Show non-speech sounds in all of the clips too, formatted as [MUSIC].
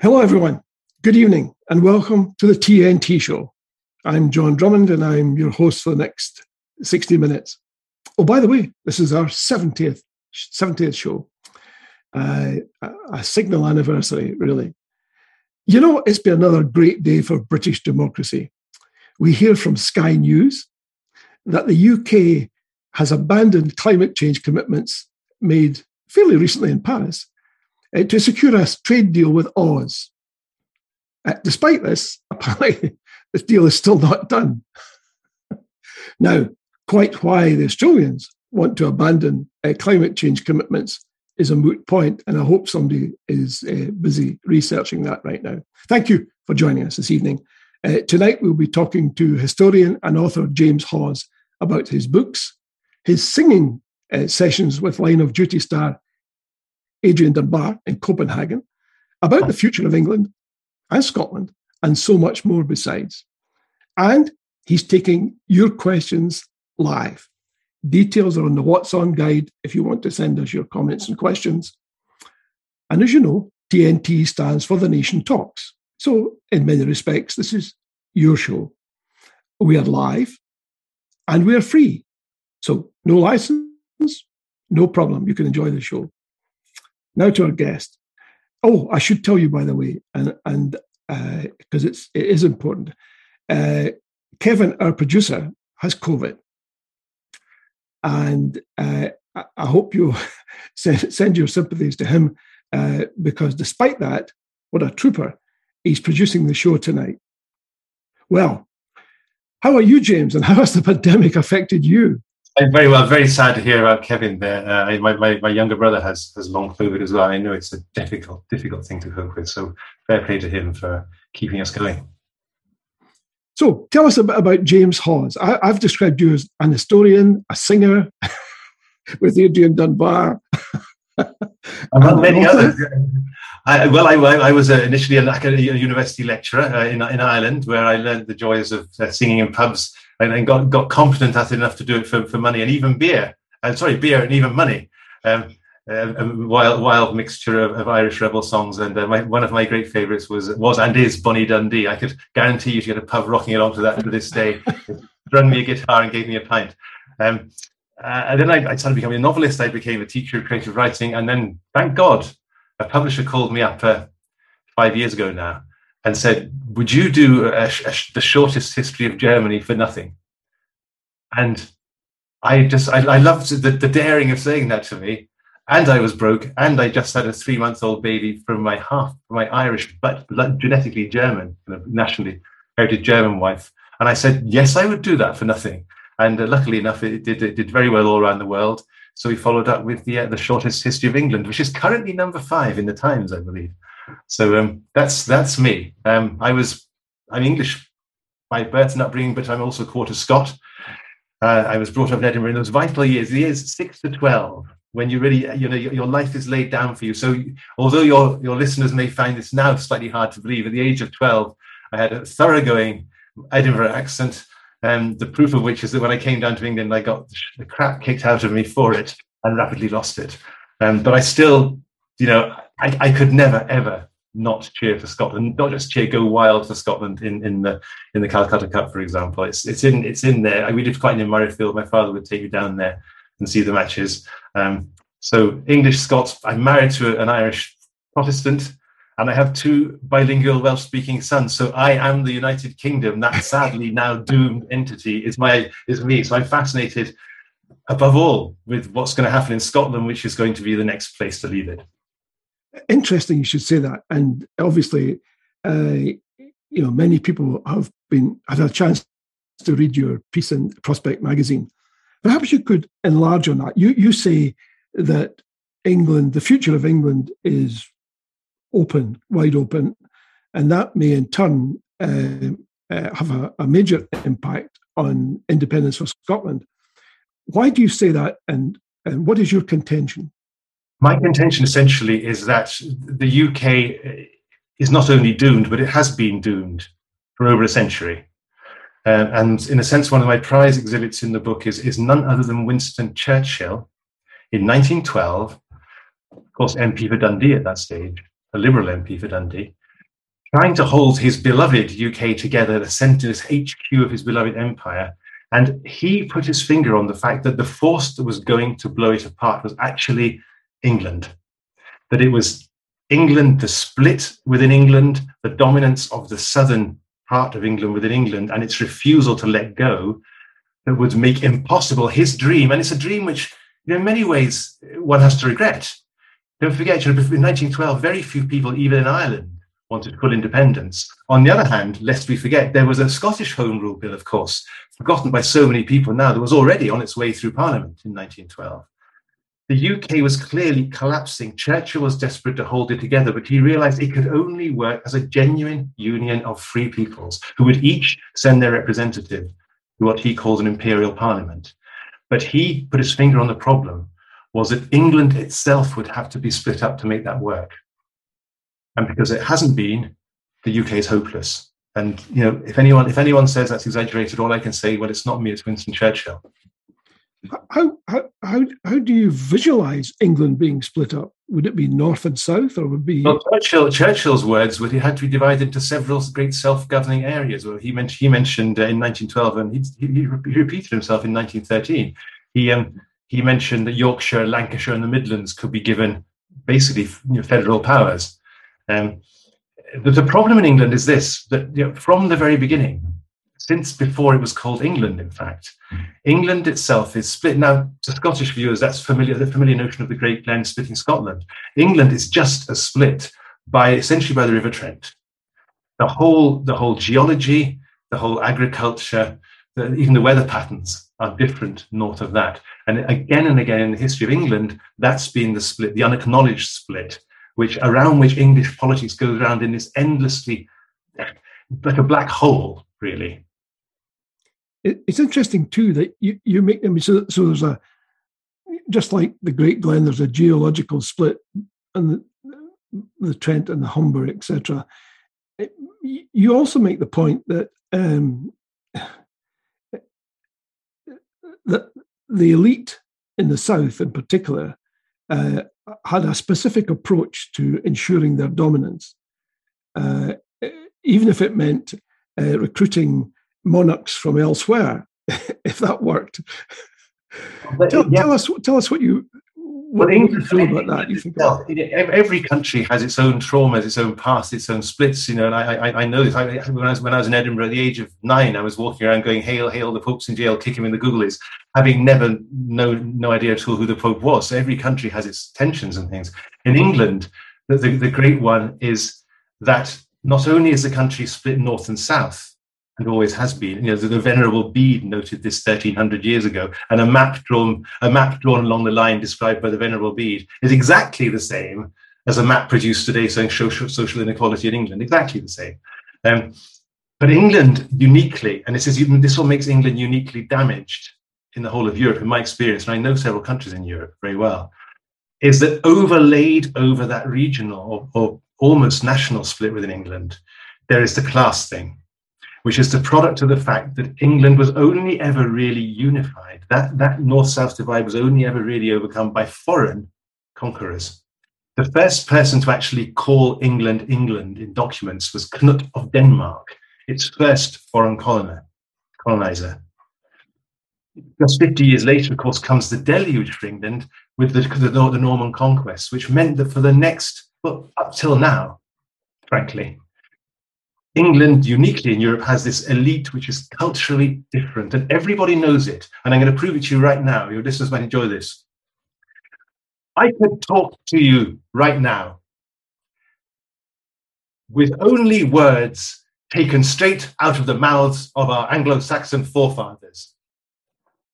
Hello, everyone. Good evening, and welcome to the TNT Show. I'm John Drummond, and I'm your host for the next 60 minutes. Oh, by the way, this is our 70th, 70th show. Uh, a signal anniversary, really. You know, it's been another great day for British democracy. We hear from Sky News that the UK has abandoned climate change commitments made fairly recently in Paris uh, to secure a trade deal with Oz. Uh, despite this, [LAUGHS] apparently, this deal is still not done. [LAUGHS] now, quite why the Australians want to abandon uh, climate change commitments is a moot point, and I hope somebody is uh, busy researching that right now. Thank you for joining us this evening. Uh, tonight, we'll be talking to historian and author James Hawes about his books, his singing sessions with Line of Duty star Adrian Dunbar in Copenhagen, about the future of England and Scotland, and so much more besides. And he's taking your questions live. Details are on the What's On guide if you want to send us your comments and questions. And as you know, TNT stands for The Nation Talks. So, in many respects, this is your show. We are live and we are free. So, no license, no problem. You can enjoy the show. Now to our guest. Oh, I should tell you by the way, and and because uh, it's it is important. Uh, Kevin, our producer, has COVID, and uh, I hope you [LAUGHS] send, send your sympathies to him uh, because despite that, what a trooper! He's producing the show tonight. Well, how are you, James, and [LAUGHS] how has the pandemic affected you? I'm very well. Very sad to hear about Kevin there. Uh, my, my, my younger brother has has long COVID as well. I know it's a difficult difficult thing to cope with. So fair play to him for keeping us going. So tell us a bit about James Hawes. I, have described you as an historian, a singer, [LAUGHS] with Adrian Dunbar. [LAUGHS] Among many others. I, well, I, I was uh, initially a, a university lecturer uh, in, in Ireland, where I learned the joys of uh, singing in pubs and, and got, got confident at enough to do it for, for money and even beer. Uh, sorry, beer and even money. Um, uh, a wild, wild mixture of, of Irish rebel songs, and uh, my, one of my great favourites was was and is Bonnie Dundee. I could guarantee you to get a pub rocking along to that to this day. [LAUGHS] Run me a guitar and gave me a pint. Um, uh, and then I, I, started becoming a novelist. I became a teacher of creative writing, and then, thank God, a publisher called me up uh, five years ago now and said, "Would you do a, a, the shortest history of Germany for nothing?" And I just I, I loved the, the daring of saying that to me. And I was broke, and I just had a three-month-old baby from my half, from my Irish but genetically German, nationally heritage German wife. And I said, yes, I would do that for nothing. And uh, luckily enough, it did, it did very well all around the world. So we followed up with the uh, the shortest history of England, which is currently number five in the Times, I believe. So um, that's that's me. Um, I was I'm English by birth and upbringing, but I'm also quarter Scot. Uh, I was brought up in Edinburgh in those vital years, the years six to twelve, when you really, you know, your, your, life is laid down for you. So, although your your listeners may find this now slightly hard to believe, at the age of twelve, I had a thoroughgoing Edinburgh accent. Um, the proof of which is that when I came down to England, I got the crap kicked out of me for it and rapidly lost it. Um, but I still, you know, I, I could never ever not cheer for Scotland, not just cheer, go wild for Scotland in, in the in the Calcutta Cup, for example. It's it's in it's in there. We lived quite near Murrayfield. My father would take you down there and see the matches. Um, so English Scots. I'm married to an Irish Protestant, and I have two bilingual Welsh-speaking sons. So I am the United Kingdom. That [LAUGHS] sadly now doomed entity is my is me. So I'm fascinated above all with what's going to happen in Scotland, which is going to be the next place to leave it interesting you should say that. And obviously, uh, you know, many people have been had a chance to read your piece in Prospect magazine. Perhaps you could enlarge on that. You you say that England, the future of England, is open, wide open, and that may in turn uh, uh, have a, a, major impact on independence for Scotland. Why do you say that, and and what is your contention? My contention essentially is that the UK is not only doomed, but it has been doomed for over a century. Uh, and in a sense, one of my prize exhibits in the book is, is none other than Winston Churchill in 1912, of course, MP for Dundee at that stage, a Liberal MP for Dundee, trying to hold his beloved UK together, the centre, this HQ of his beloved empire. And he put his finger on the fact that the force that was going to blow it apart was actually England. That it was England, the split within England, the dominance of the southern part of England within England, and its refusal to let go that would make impossible his dream. And it's a dream which, you know, in many ways, one has to regret. Don't forget, in 1912, very few people, even in Ireland, wanted full independence. On the other hand, lest we forget, there was a Scottish Home Rule Bill, of course, forgotten by so many people now, that was already on its way through Parliament in 1912. The UK was clearly collapsing. Churchill was desperate to hold it together, but he realized it could only work as a genuine union of free peoples who would each send their representative to what he calls an imperial parliament. But he put his finger on the problem was that England itself would have to be split up to make that work. And because it hasn't been, the UK is hopeless. And you know, if anyone if anyone says that's exaggerated, all I can say, well, it's not me, it's Winston Churchill. How how how, how do you visualize England being split up? Would it be north and south, or would be? Well, Churchill, Churchill's words would it had to be divided into several great self-governing areas. Well, he mentioned he mentioned uh, in 1912, and he, he, he, repeated himself in 1913. He um, he mentioned that Yorkshire, Lancashire, and the Midlands could be given basically you know, federal powers. Um, the, the, problem in England is this: that you know, from the very beginning, since before it was called England, in fact, hmm. England itself is split. Now, to Scottish viewers, that's familiar. The familiar notion of the Great Glen splitting Scotland. England is just as split by essentially by the River Trent. The whole, the whole geology, the whole agriculture, the, even the weather patterns are different north of that. And again and again in the history of England, that's been the split, the unacknowledged split, which around which English politics goes around in this endlessly, like a black hole, really. It's interesting too that you, you make them so, so there's a just like the Great Glen, there's a geological split, and the, the Trent and the Humber, etc. You also make the point that um, that the elite in the South, in particular, uh, had a specific approach to ensuring their dominance, uh, even if it meant uh, recruiting monarchs from elsewhere, [LAUGHS] if that worked. tell, yeah. tell, us, tell us what you what, well, you feel about that? You think about every country has its own traumas, its own past, its own splits. You know, and I, I, I know this. I, when, I was, when I was in Edinburgh at the age of nine, I was walking around going, "Hail, hail! The Pope's in jail! Kick him in the googlies," having never no no idea at all who the Pope was. So every country has its tensions and things. In England, the, the, the great one is that not only is the country split north and south, and always has been. You know, the, the, Venerable Bede noted this 1300 years ago, and a map drawn a map drawn along the line described by the Venerable Bede is exactly the same as a map produced today saying social, social inequality in England. Exactly the same. Um, but England uniquely, and this is this what makes England uniquely damaged in the whole of Europe, in my experience, and I know several countries in Europe very well, is that overlaid over that regional or, or almost national split within England, there is the class thing which is the product of the fact that England was only ever really unified. That, that north south divide was only ever really overcome by foreign conquerors. The first person to actually call England England in documents was Knut of Denmark, its first foreign colonizer. Just 50 years later, of course, comes the deluge for England with the, the, the Norman conquest, which meant that for the next, well, up till now, frankly, England, uniquely in Europe, has this elite which is culturally different, and everybody knows it. And I'm going to prove it to you right now. Your listeners might enjoy this. I could talk to you right now with only words taken straight out of the mouths of our Anglo Saxon forefathers.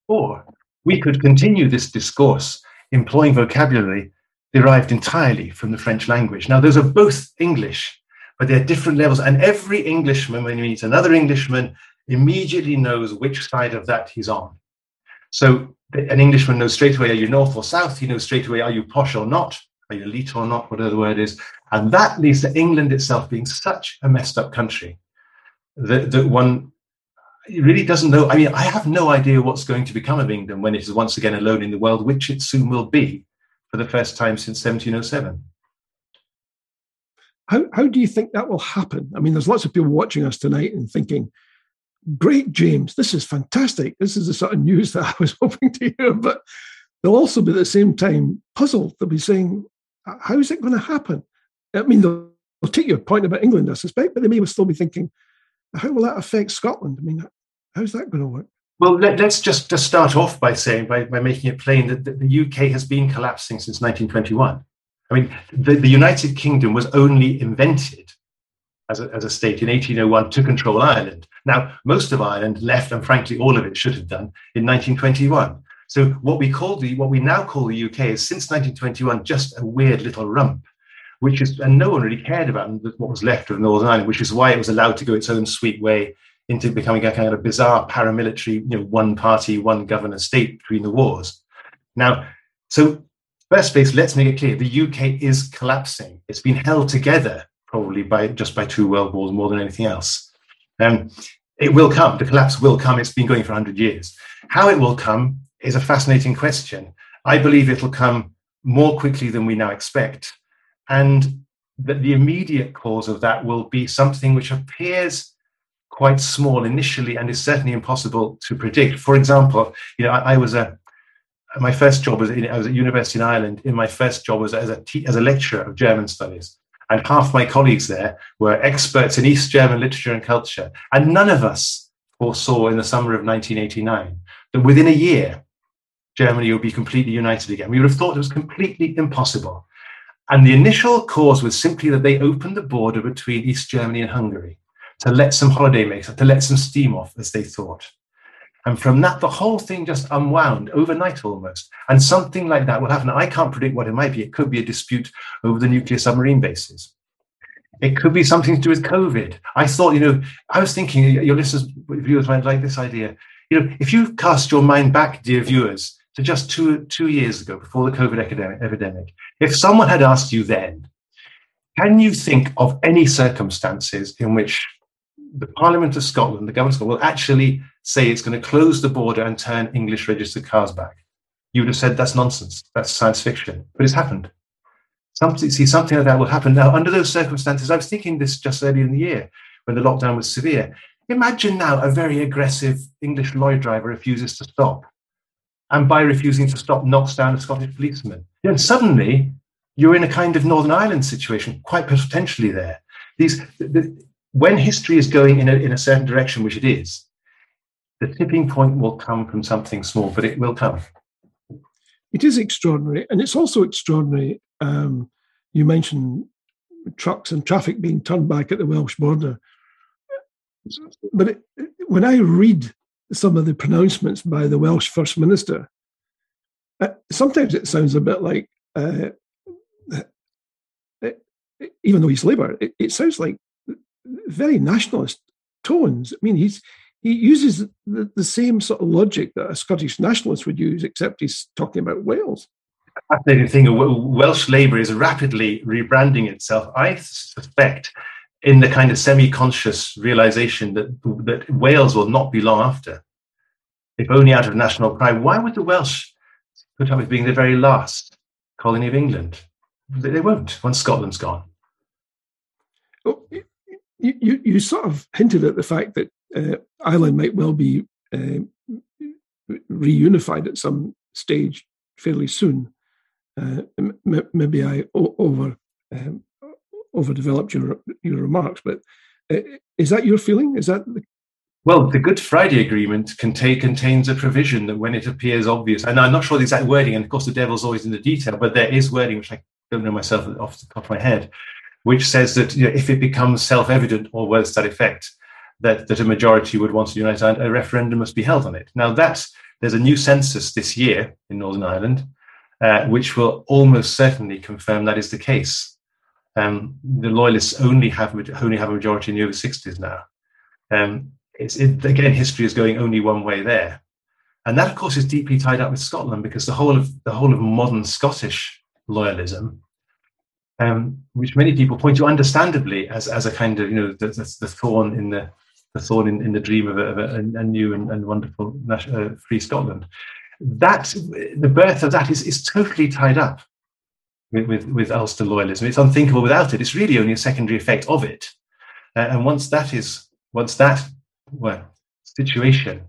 Or we could continue this discourse employing vocabulary derived entirely from the French language. Now, those are both English but they're different levels. And every Englishman, when he meets another Englishman, immediately knows which side of that he's on. So an Englishman knows straight away, are you north or south? He knows straight away, are you posh or not? Are you elite or not? Whatever the word is. And that leads to England itself being such a messed up country that, that one really doesn't know. I mean, I have no idea what's going to become of England when it is once again alone in the world, which it soon will be for the first time since 1707. How, how do you think that will happen? I mean, there's lots of people watching us tonight and thinking, great, James, this is fantastic. This is the sort of news [LAUGHS] that I was hoping to hear. But they'll also be at the same time puzzled. They'll be saying, how is it going to happen? I mean, they'll, they'll take your point about England, I suspect, but they may still be thinking, how will that affect Scotland? I mean, how's that going to work? Well, let, us just, just start off by saying, by, by making it plain, that the UK has been collapsing since 1921. I mean, the, the United Kingdom was only invented as a, as a state in 1801 to control Ireland. Now, most of Ireland left, and frankly, all of it should have done in 1921. So what we call the what we now call the UK is since 1921 just a weird little rump, which is and no one really cared about what was left of Northern Ireland, which is why it was allowed to go its own sweet way into becoming a kind of bizarre paramilitary, you know, one party, one governor state between the wars. Now, so first place, let's make it clear: the UK is collapsing. It's been held together probably by just by two world wars more than anything else. Um, it will come. The collapse will come. It's been going for 100 years. How it will come is a fascinating question. I believe it'll come more quickly than we now expect. And that the immediate cause of that will be something which appears quite small initially and is certainly impossible to predict. For example, you know, I, I was a my first job was in, I was at University in Ireland. In my first job was as a as a lecturer of German studies, and half my colleagues there were experts in East German literature and culture. And none of us foresaw in the summer of 1989 that within a year Germany would be completely united again. We would have thought it was completely impossible. And the initial cause was simply that they opened the border between East Germany and Hungary to let some holidaymakers, to let some steam off, as they thought. And from that, the whole thing just unwound overnight almost. And something like that will happen. I can't predict what it might be. It could be a dispute over the nuclear submarine bases. It could be something to do with COVID. I thought, you know, I was thinking, your listeners, viewers might like this idea. You know, if you cast your mind back, dear viewers, to just two, two years ago, before the COVID epidemic, if someone had asked you then, can you think of any circumstances in which the Parliament of Scotland, the government of Scotland, will actually say it's going to close the border and turn English registered cars back. You would have said that's nonsense. That's science fiction. But it's happened. Something, see, something like that will happen. Now, under those circumstances, I was thinking this just earlier in the year when the lockdown was severe. Imagine now a very aggressive English lorry driver refuses to stop. And by refusing to stop, knocks down a Scottish policeman. And suddenly, you're in a kind of Northern Ireland situation, quite potentially there. These, the, when history is going in a, in a certain direction, which it is, the tipping point will come from something small, but it will come. It is extraordinary. And it's also extraordinary. Um, you mentioned trucks and traffic being turned back at the Welsh border. But it, when I read some of the pronouncements by the Welsh First Minister, uh, sometimes it sounds a bit like, uh, even though he's Labour, it, it sounds like very nationalist tones. I mean, he's he uses the, the same sort of logic that a Scottish nationalist would use, except he's talking about Wales. Fascinating thing: Welsh Labour is rapidly rebranding itself. I suspect in the kind of semi-conscious realization that that Wales will not be long after, if only out of national pride. Why would the Welsh put up with being the very last colony of England? They won't once Scotland's gone. Oh, you, you, you sort of hinted at the fact that uh, Ireland might well be uh, reunified at some stage fairly soon. Uh, m- maybe I o- over um, overdeveloped your your remarks, but uh, is that your feeling? Is that the- well, the Good Friday Agreement contain, contains a provision that when it appears obvious, and I'm not sure the exact wording, and of course the devil's always in the detail, but there is wording which I don't know myself off the top of my head, which says that you know, if it becomes self-evident or words to that effect that, that a majority would want to unite Ireland, a referendum must be held on it. Now that's there's a new census this year in Northern Ireland, uh, which will almost certainly confirm that is the case. Um, the loyalists only have only have a majority in the over 60s now. Um, it's it, again history is going only one way there, and that of course is deeply tied up with Scotland because the whole of the whole of modern Scottish loyalism um, which many people point to understandably as, as a kind of, you know, the, the, the thorn in the, the thorn in, in the dream of a, of a, a new and, and wonderful uh, free Scotland. That the birth of that is, is totally tied up with, with, with Ulster loyalism. It's unthinkable without it. It's really only a secondary effect of it. Uh, and once that is, once that well, situation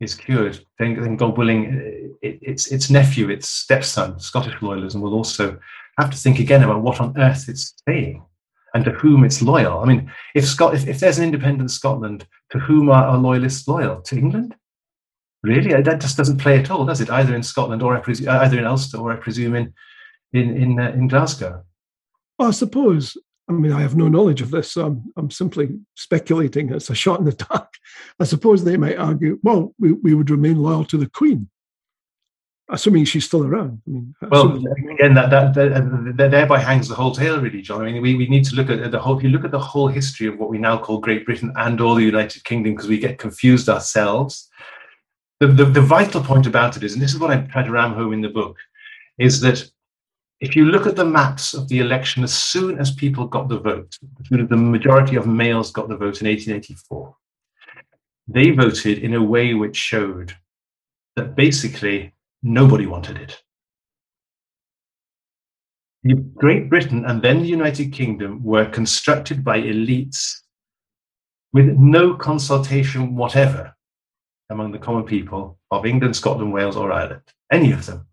is cured, then, then God willing, uh, it, its its nephew, its stepson, Scottish loyalism, will also have to think again about what on earth it's saying and to whom it's loyal. I mean, if Scot- if, if there's an independent Scotland, to whom are, are loyalists loyal? To England? Really, that just doesn't play at all, does it? Either in Scotland or I presume, either in Ulster or I presume in in in, uh, in Glasgow. Well, I suppose. I mean, I have no knowledge of this, so I'm, I'm simply speculating. It's a shot in the dark. [LAUGHS] I suppose they might argue, well, we, we would remain loyal to the Queen assuming she's still around. I mean, well, again, that, that, that, that, thereby hangs the whole tale, really, John. I mean, we, we need to look at the whole. If you look at the whole history of what we now call Great Britain and all the United Kingdom, because we get confused ourselves. The, the, the vital point about it is, and this is what I try to ram home in the book, is that if you look at the maps of the election, as soon as people got the vote, the majority of males got the vote in 1884, they voted in a way which showed that basically Nobody wanted it. Great Britain and then the United Kingdom were constructed by elites with no consultation whatever among the common people of England, Scotland, Wales, or Ireland, any of them.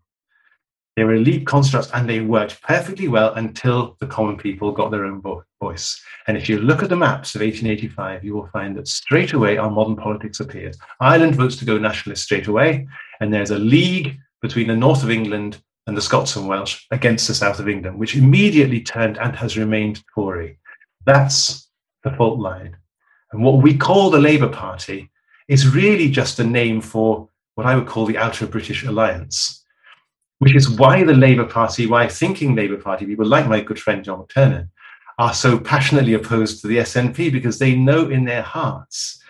They were elite constructs and they worked perfectly well until the common people got their own voice. And if you look at the maps of 1885, you will find that straight away our modern politics appears. Ireland votes to go nationalist straight away, and there's a league between the north of England and the Scots and Welsh against the south of England, which immediately turned and has remained Tory. That's the fault line. And what we call the Labour Party is really just a name for what I would call the Outer British Alliance, which is why the Labour Party, why thinking Labour Party people like my good friend John McTernan are so passionately opposed to the SNP because they know in their hearts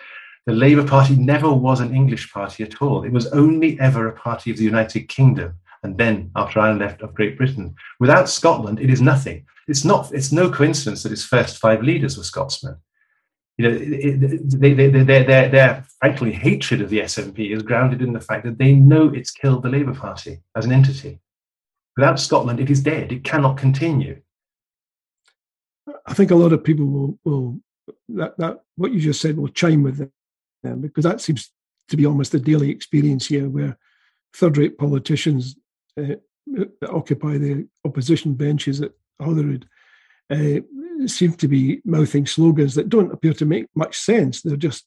the Labour Party never was an English party at all. It was only ever a party of the United Kingdom. And then, after Ireland left, of Great Britain. Without Scotland, it is nothing. It's not. It's no coincidence that its first five leaders were Scotsmen. You know, they, they, they, their, their frankly hatred of the SNP is grounded in the fact that they know it's killed the Labour Party as an entity. Without Scotland, it is dead. It cannot continue. I think a lot of people will, will that, that what you just said will chime with them because that seems to be almost a daily experience here, where third-rate politicians uh, occupy the opposition benches at Holyrood uh, seem to be mouthing slogans that don't appear to make much sense. They're just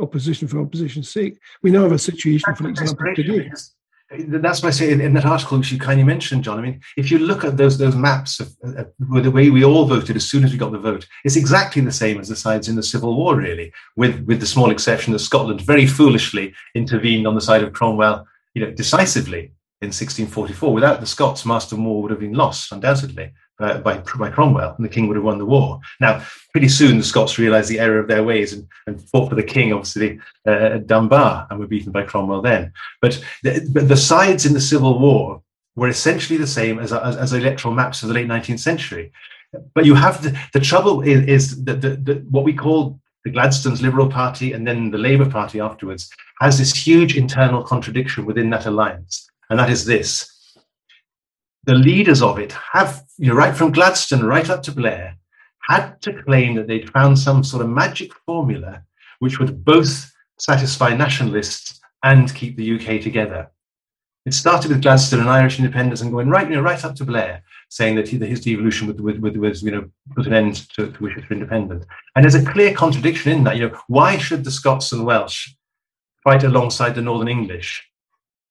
opposition for opposition's sake. We now have a situation, for example, today that's why I say in, that article which you kindly mentioned, John. I mean, if you look at those those maps of uh, the way we all voted as soon as we got the vote, it's exactly the same as the sides in the Civil War, really, with with the small exception that Scotland very foolishly intervened on the side of Cromwell, you know, decisively in 1644. Without the Scots, Marston Moor would have been lost, undoubtedly uh, by, by Cromwell, and the king would have won the war. Now, pretty soon the Scots realised the error of their ways and, and fought for the king, obviously, uh, at Dunbar, and were beaten by Cromwell then. But the, but the sides in the Civil War were essentially the same as, as, as electoral maps of the late 19th century. But you have the, the trouble is, is that the, the, what we call the Gladstone's Liberal Party and then the Labour Party afterwards has this huge internal contradiction within that alliance. And that is this the leaders of it have, you know, right from Gladstone right up to Blair, had to claim that they'd found some sort of magic formula which would both satisfy nationalists and keep the UK together. It started with Gladstone and Irish independence and going right, you know, right up to Blair, saying that his devolution would, would, would, would you know, put an end to, to wishes for independence. And there's a clear contradiction in that. You know, why should the Scots and Welsh fight alongside the Northern English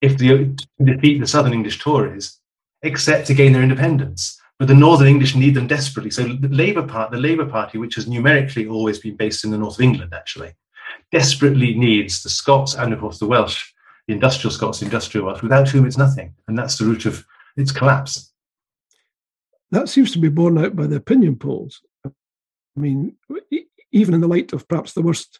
if they defeat the Southern English Tories except to gain their independence. But the Northern English need them desperately. So the Labour Party, the Labour Party, which has numerically always been based in the north of England, actually, desperately needs the Scots and, of course, the Welsh, the industrial Scots, the industrial Welsh, without whom it's nothing. And that's the root of its collapse. That seems to be borne out by the opinion polls. I mean, even in the light of perhaps the worst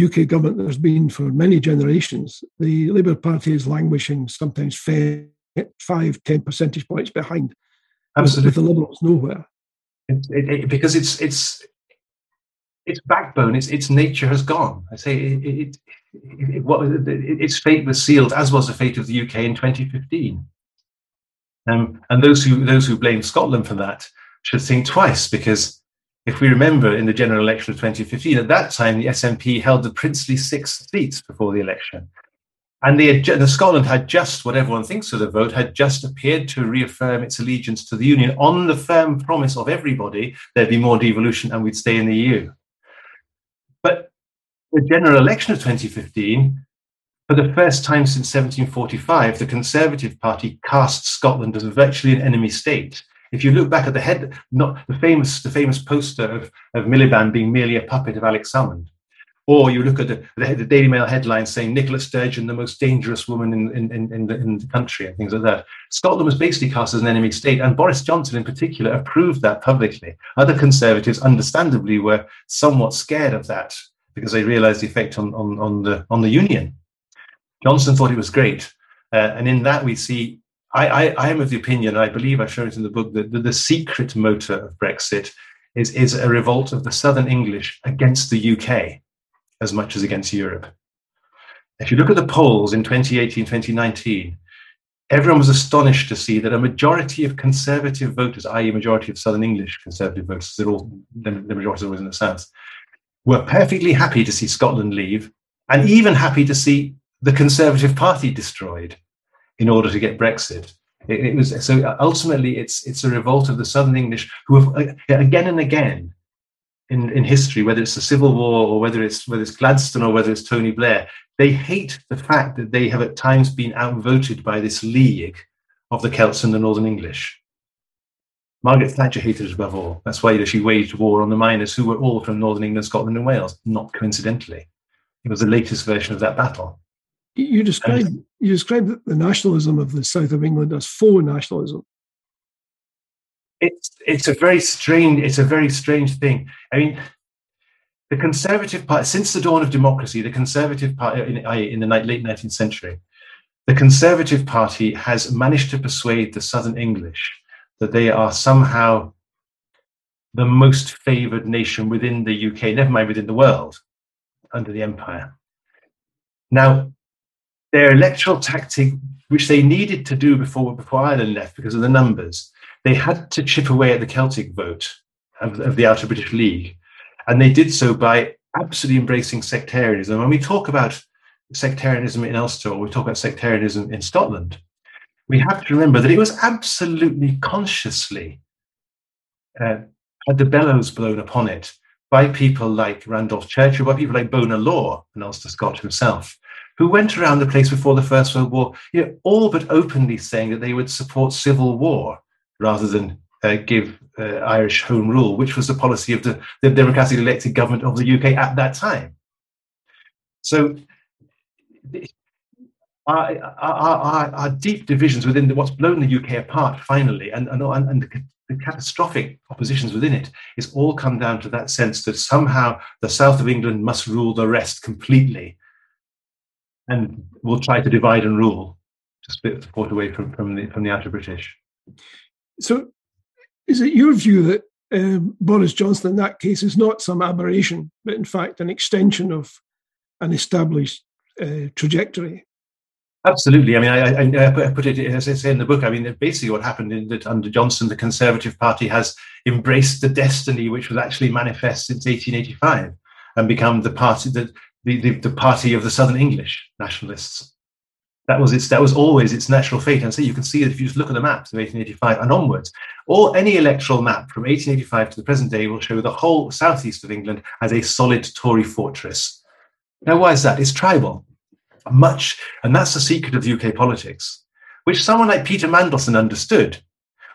UK government there's been for many generations, the Labour Party is languishing, sometimes fair five, ten percentage points behind. Absolutely, with, with the Liberals nowhere. It, it, it, because it's it's its backbone, its its nature has gone. I say it, it, what, its fate was sealed, as was the fate of the UK in 2015. Um, and those who those who blame Scotland for that should think twice because if we remember in the general election of 2015, at that time the SNP held the princely six seats before the election. And the, the, Scotland had just, what everyone thinks of the vote, had just appeared to reaffirm its allegiance to the Union on the firm promise of everybody there'd be more devolution and we'd stay in the EU. But the general election of 2015, for the first time since 1745, the Conservative Party cast Scotland as virtually an enemy state. If you look back at the head, not the famous, the famous poster of, of Miliband being merely a puppet of Alex Salmond, or you look at the, the, Daily Mail headline saying Nicola Sturgeon, the most dangerous woman in, in, in, the, in the country, and things like that. Scotland was basically cast as an enemy state, and Boris Johnson in particular approved that publicly. Other Conservatives, understandably, were somewhat scared of that because they realised the effect on, on, on, the, on the Union. Johnson thought it was great. Uh, and in that, we see I, I, I, am of the opinion, I believe I show it in the book, that the, the secret motor of Brexit is, is a revolt of the Southern English against the UK as much as against Europe. If you look at the polls in 2018, 2019, everyone was astonished to see that a majority of conservative voters, i.e., majority of Southern English conservative voters, they're all the, majority was in the South, were perfectly happy to see Scotland leave, and even happy to see the Conservative Party destroyed in order to get Brexit. It, it was so ultimately it's it's a revolt of the Southern English who have uh, again and again in, in history, whether it's the Civil War or whether it's whether it's Gladstone or whether it's Tony Blair, they hate the fact that they have at times been outvoted by this league of the Celts and the Northern English. Margaret Thatcher hated it above all. That's why she waged war on the miners who were all from Northern England, Scotland, and Wales, not coincidentally. It was the latest version of that battle. You describe you describe the nationalism of the south of England as faux nationalism it's it's a very strange it's a very strange thing. I mean, the Conservative Party since the dawn of democracy, the Conservative Party in, uh, in the late nineteenth century, the Conservative Party has managed to persuade the Southern English that they are somehow the most favoured nation within the UK, never mind within the world, under the empire. Now, their electoral tactic, which they needed to do before before Ireland left because of the numbers, they had to chip away at the Celtic vote of, of the Outer British League. And they did so by absolutely embracing sectarianism. When we talk about sectarianism in Ulster, or we talk about sectarianism in Scotland, we have to remember that it was absolutely consciously uh, had the bellows blown upon it by people like Randolph Churchill, by people like Bonar Law, an Ulster Scot himself, who went around the place before the First World War, you know, all but openly saying that they would support civil war rather than uh, give uh, Irish home rule, which was the policy of the, the democratically elected government of the UK at that time. So our, our, our, deep divisions within the, what's blown the UK apart finally, and, and, and the, the catastrophic oppositions within it, is all come down to that sense that somehow the south of England must rule the rest completely, and will try to divide and rule to split support away from, from the from the outer British. So, is it your view that um, Boris Johnson, in that case, is not some aberration, but in fact an extension of an established uh, trajectory? Absolutely. I mean, I, I, I, put it as I say in the book. I mean, basically, what happened in that under Johnson, the Conservative Party has embraced the destiny which was actually manifest since 1885 and become the party that the, the, the party of the Southern English nationalists that was its that was always its natural fate. And so you can see that if you just look at the maps of 1885 and onwards, or any electoral map from 1885 to the present day will show the whole southeast of England as a solid Tory fortress. Now, why is that? It's tribal, much, and that's the secret of UK politics, which someone like Peter Mandelson understood,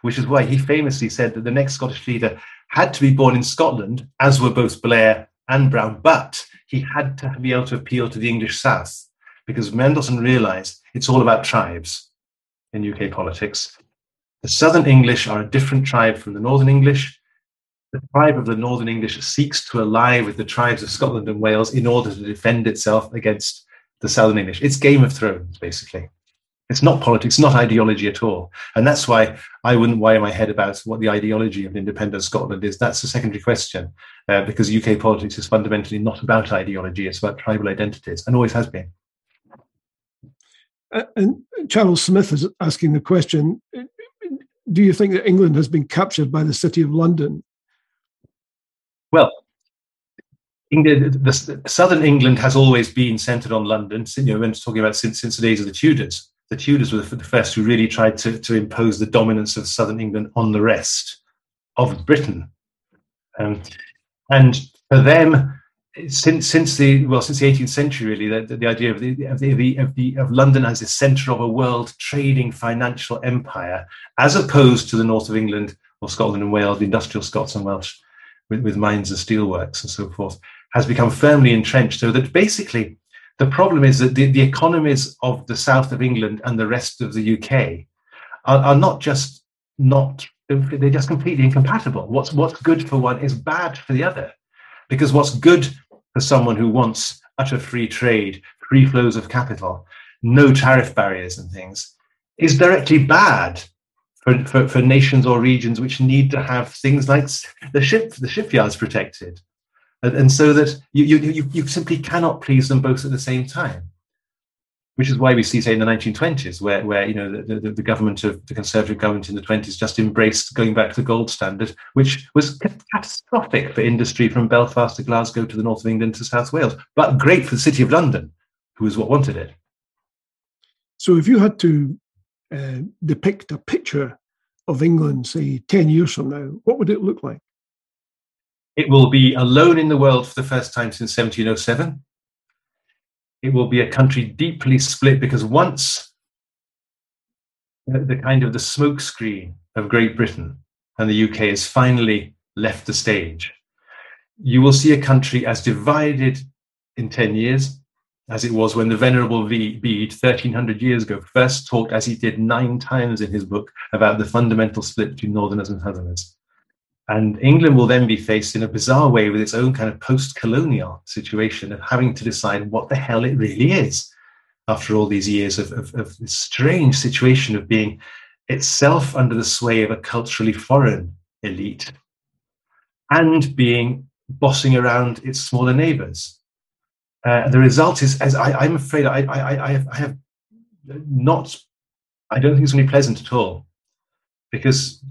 which is why he famously said that the next Scottish leader had to be born in Scotland, as were both Blair and Brown, but he had to be able to appeal to the English South because Mandelson realized it's all about tribes in UK politics. The Southern English are a different tribe from the Northern English. The tribe of the Northern English seeks to ally with the tribes of Scotland and Wales in order to defend itself against the Southern English. It's Game of Thrones, basically. It's not politics, not ideology at all. And that's why I wouldn't worry my head about what the ideology of independent Scotland is. That's a secondary question, uh, because UK politics is fundamentally not about ideology, it's about tribal identities and always has been. And Charles Smith is asking the question do you think that England has been captured by the City of London? Well, England, the, southern England has always been centred on London. You know, when talking about since, since the days of the Tudors, the Tudors were the, the first who really tried to, to impose the dominance of southern England on the rest of Britain. Um, and for them, since since the well since the 18th century, really, the, the idea of the, of the of the of London as the centre of a world trading financial empire, as opposed to the north of England or Scotland and Wales, the industrial Scots and Welsh, with, with mines and steelworks and so forth has become firmly entrenched. So that basically the problem is that the, the economies of the south of England and the rest of the UK are, are not just not they're just completely incompatible. What's what's good for one is bad for the other. Because what's good for someone who wants utter free trade, free flows of capital, no tariff barriers and things, is directly bad for, for, for nations or regions which need to have things like the ship the shipyards protected. And, and so that you, you, you simply cannot please them both at the same time which is why we see, say, in the 1920s, where, where you know the, the, the, government of the Conservative government in the 20s just embraced going back to the gold standard, which was catastrophic for industry from Belfast to Glasgow to the north of England to South Wales, but great for the City of London, who was what wanted it. So, if you had to uh, depict a picture of England, say, 10 years from now, what would it look like? It will be alone in the world for the first time since 1707. It will be a country deeply split because once the kind of the smokescreen of Great Britain and the UK has finally left the stage, you will see a country as divided in 10 years as it was when the Venerable Bede, 1300 years ago, first talked, as he did nine times in his book, about the fundamental split between Northerners and Southerners. And England will then be faced in a bizarre way with its own kind of post colonial situation of having to decide what the hell it really is after all these years of, of, of this strange situation of being itself under the sway of a culturally foreign elite and being bossing around its smaller neighbors. Uh, the result is, as I, am afraid, I, I, I, have, I have not, I don't think it's going to be pleasant at all because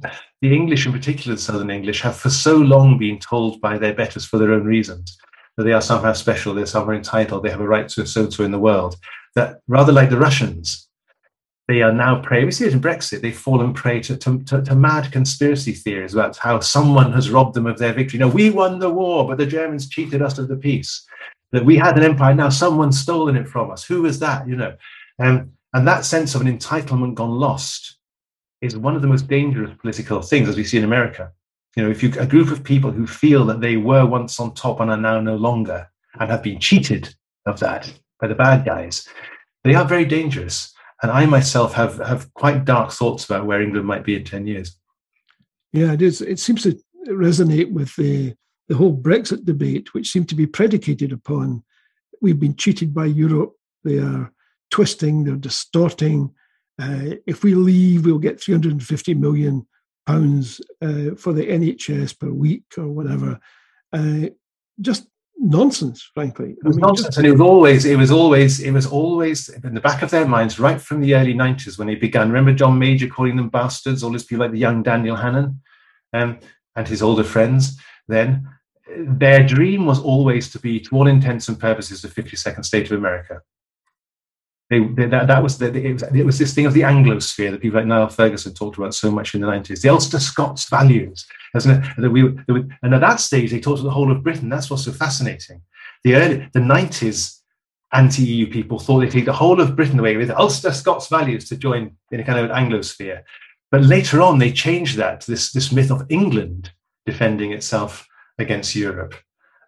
the English, in particular, the Southern English, have for so long been told by their betters for their own reasons that they are somehow special, they're somehow entitled, they have a right to a so-to in the world. That rather like the Russians, they are now prey. We see it in Brexit. They've fallen prey to, to, to, to, mad conspiracy theories about how someone has robbed them of their victory. No, we won the war, but the Germans cheated us of the peace. That we had an empire, now someone's stolen it from us. Who is that? You know, um, and that sense of an entitlement gone lost is one of the most dangerous political things, as we see in America. You know, if you a group of people who feel that they were once on top and are now no longer, and have been cheated of that by the bad guys, they are very dangerous. And I myself have have quite dark thoughts about where England might be in ten years. Yeah, it is. It seems to resonate with the the whole Brexit debate, which seemed to be predicated upon we've been cheated by Europe. They are twisting, they're distorting, uh, if we leave, we'll get 350 million pounds uh, for the NHS per week or whatever. Uh, just nonsense, frankly. It was I mean, nonsense, just, and it was always, it was always, it was always in the back of their minds right from the early '90s when they began. Remember John Major calling them bastards, all these people like the young Daniel Hannan um, and his older friends. Then their dream was always to be, to all intents and purposes, the 52nd state of America. They, they, that, that was the, it, was, it was this thing of the Anglosphere that people like Niall Ferguson talked about so much in the 90s. The Ulster Scots values, isn't it? That we, and at that stage, they talked to the whole of Britain. That's what's so fascinating. The early, the 90s anti-EU people thought they'd take the whole of Britain away with Ulster Scots values to join in a kind of Anglosphere. But later on, they changed that to this, this myth of England defending itself against Europe.